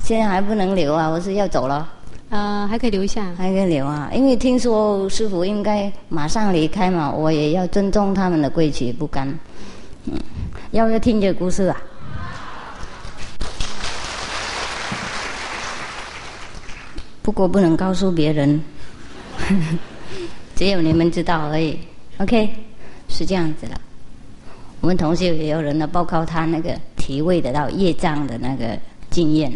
现在还不能留啊，我是要走了。啊，还可以留下，还可以留啊，因为听说师傅应该马上离开嘛，我也要尊重他们的规矩，不敢。嗯，要不要听这个故事啊？不过不能告诉别人，只有你们知道而已。OK，是这样子的。我们同学也有人呢报告他那个体味得到业障的那个经验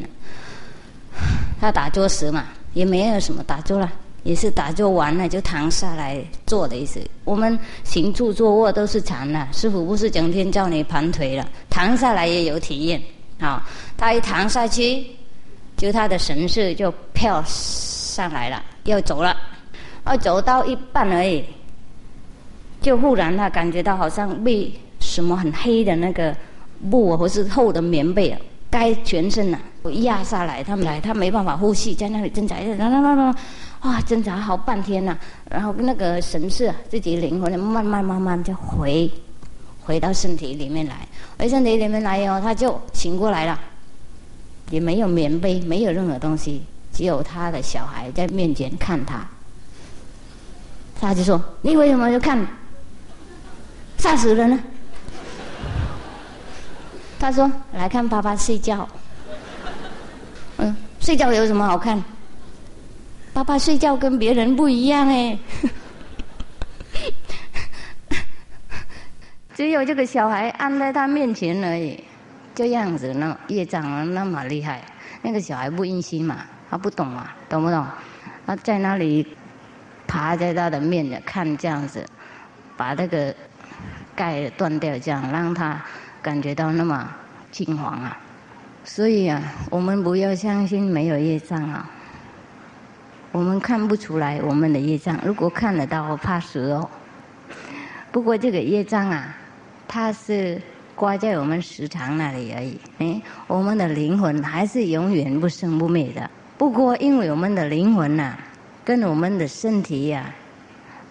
他打坐时嘛。也没有什么打坐了，也是打坐完了就躺下来坐的意思。我们行住坐卧都是禅的，师傅不是整天叫你盘腿了，躺下来也有体验。啊，他一躺下去，就他的神识就飘上来了，要走了，要走到一半而已，就忽然他感觉到好像被什么很黑的那个布或是厚的棉被盖全身了，我压下来，他们来，他没办法呼吸，在那里挣扎，啦啦啦啦，哇，挣扎好半天呐，然后那个神识自己灵魂慢慢慢慢就回回到身体里面来，回身体里面来以后，他就醒过来了，也没有棉被，没有任何东西，只有他的小孩在面前看他，他就说：“你为什么就看？吓死人了。”他说：“来看爸爸睡觉。”睡觉有什么好看？爸爸睡觉跟别人不一样哎。只有这个小孩安在他面前而已，这样子那业障那么厉害。那个小孩不阴心嘛，他不懂嘛，懂不懂？他在那里爬在他的面前看这样子，把那个盖断掉，这样让他。感觉到那么惊惶啊！所以啊，我们不要相信没有业障啊。我们看不出来我们的业障，如果看得到，我怕死哦。不过这个业障啊，它是挂在我们时常那里而已。哎，我们的灵魂还是永远不生不灭的。不过因为我们的灵魂呐，跟我们的身体呀，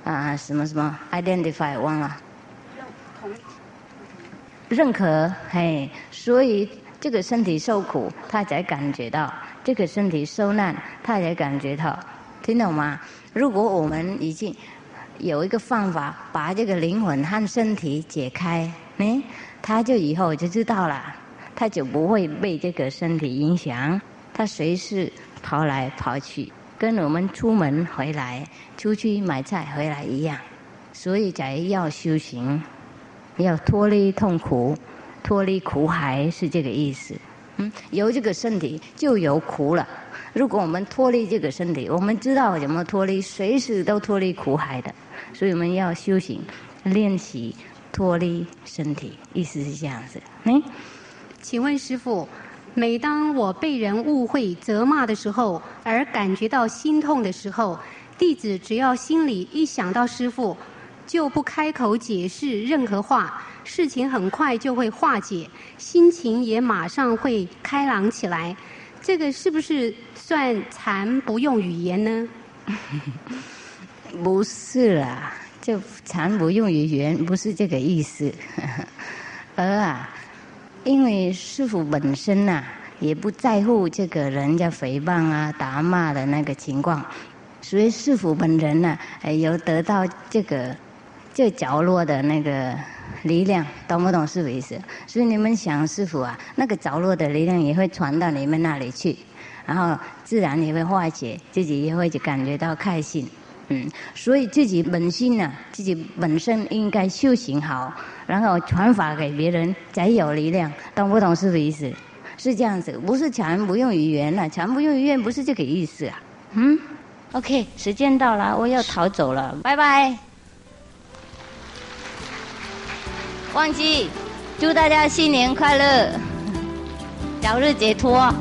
啊什么什么 identify 忘了。认可，嘿，所以这个身体受苦，他才感觉到；这个身体受难，他才感觉到。听懂吗？如果我们已经有一个方法，把这个灵魂和身体解开，哎，他就以后就知道了，他就不会被这个身体影响，他随时跑来跑去，跟我们出门回来、出去买菜回来一样。所以才要修行。要脱离痛苦，脱离苦海是这个意思。嗯，有这个身体就有苦了。如果我们脱离这个身体，我们知道怎么脱离，随时都脱离苦海的。所以我们要修行，练习脱离身体，意思是这样子。嗯，请问师傅，每当我被人误会、责骂的时候，而感觉到心痛的时候，弟子只要心里一想到师傅。就不开口解释任何话，事情很快就会化解，心情也马上会开朗起来。这个是不是算禅不用语言呢？不是啦，就禅不用语言不是这个意思。而啊，因为师傅本身呐，也不在乎这个人家诽谤啊、打骂的那个情况，所以师傅本人呢，有得到这个。这角落的那个力量，懂不懂是不意思？所以你们想师傅啊，那个着落的力量也会传到你们那里去，然后自然也会化解，自己也会就感觉到开心。嗯，所以自己本心呢，自己本身应该修行好，然后传法给别人，才有力量。懂不懂是不意思？是这样子，不是全不用语言了，全不用语言不是这个意思啊。嗯，OK，时间到了，我要逃走了，拜拜。忘记，祝大家新年快乐，早日解脱。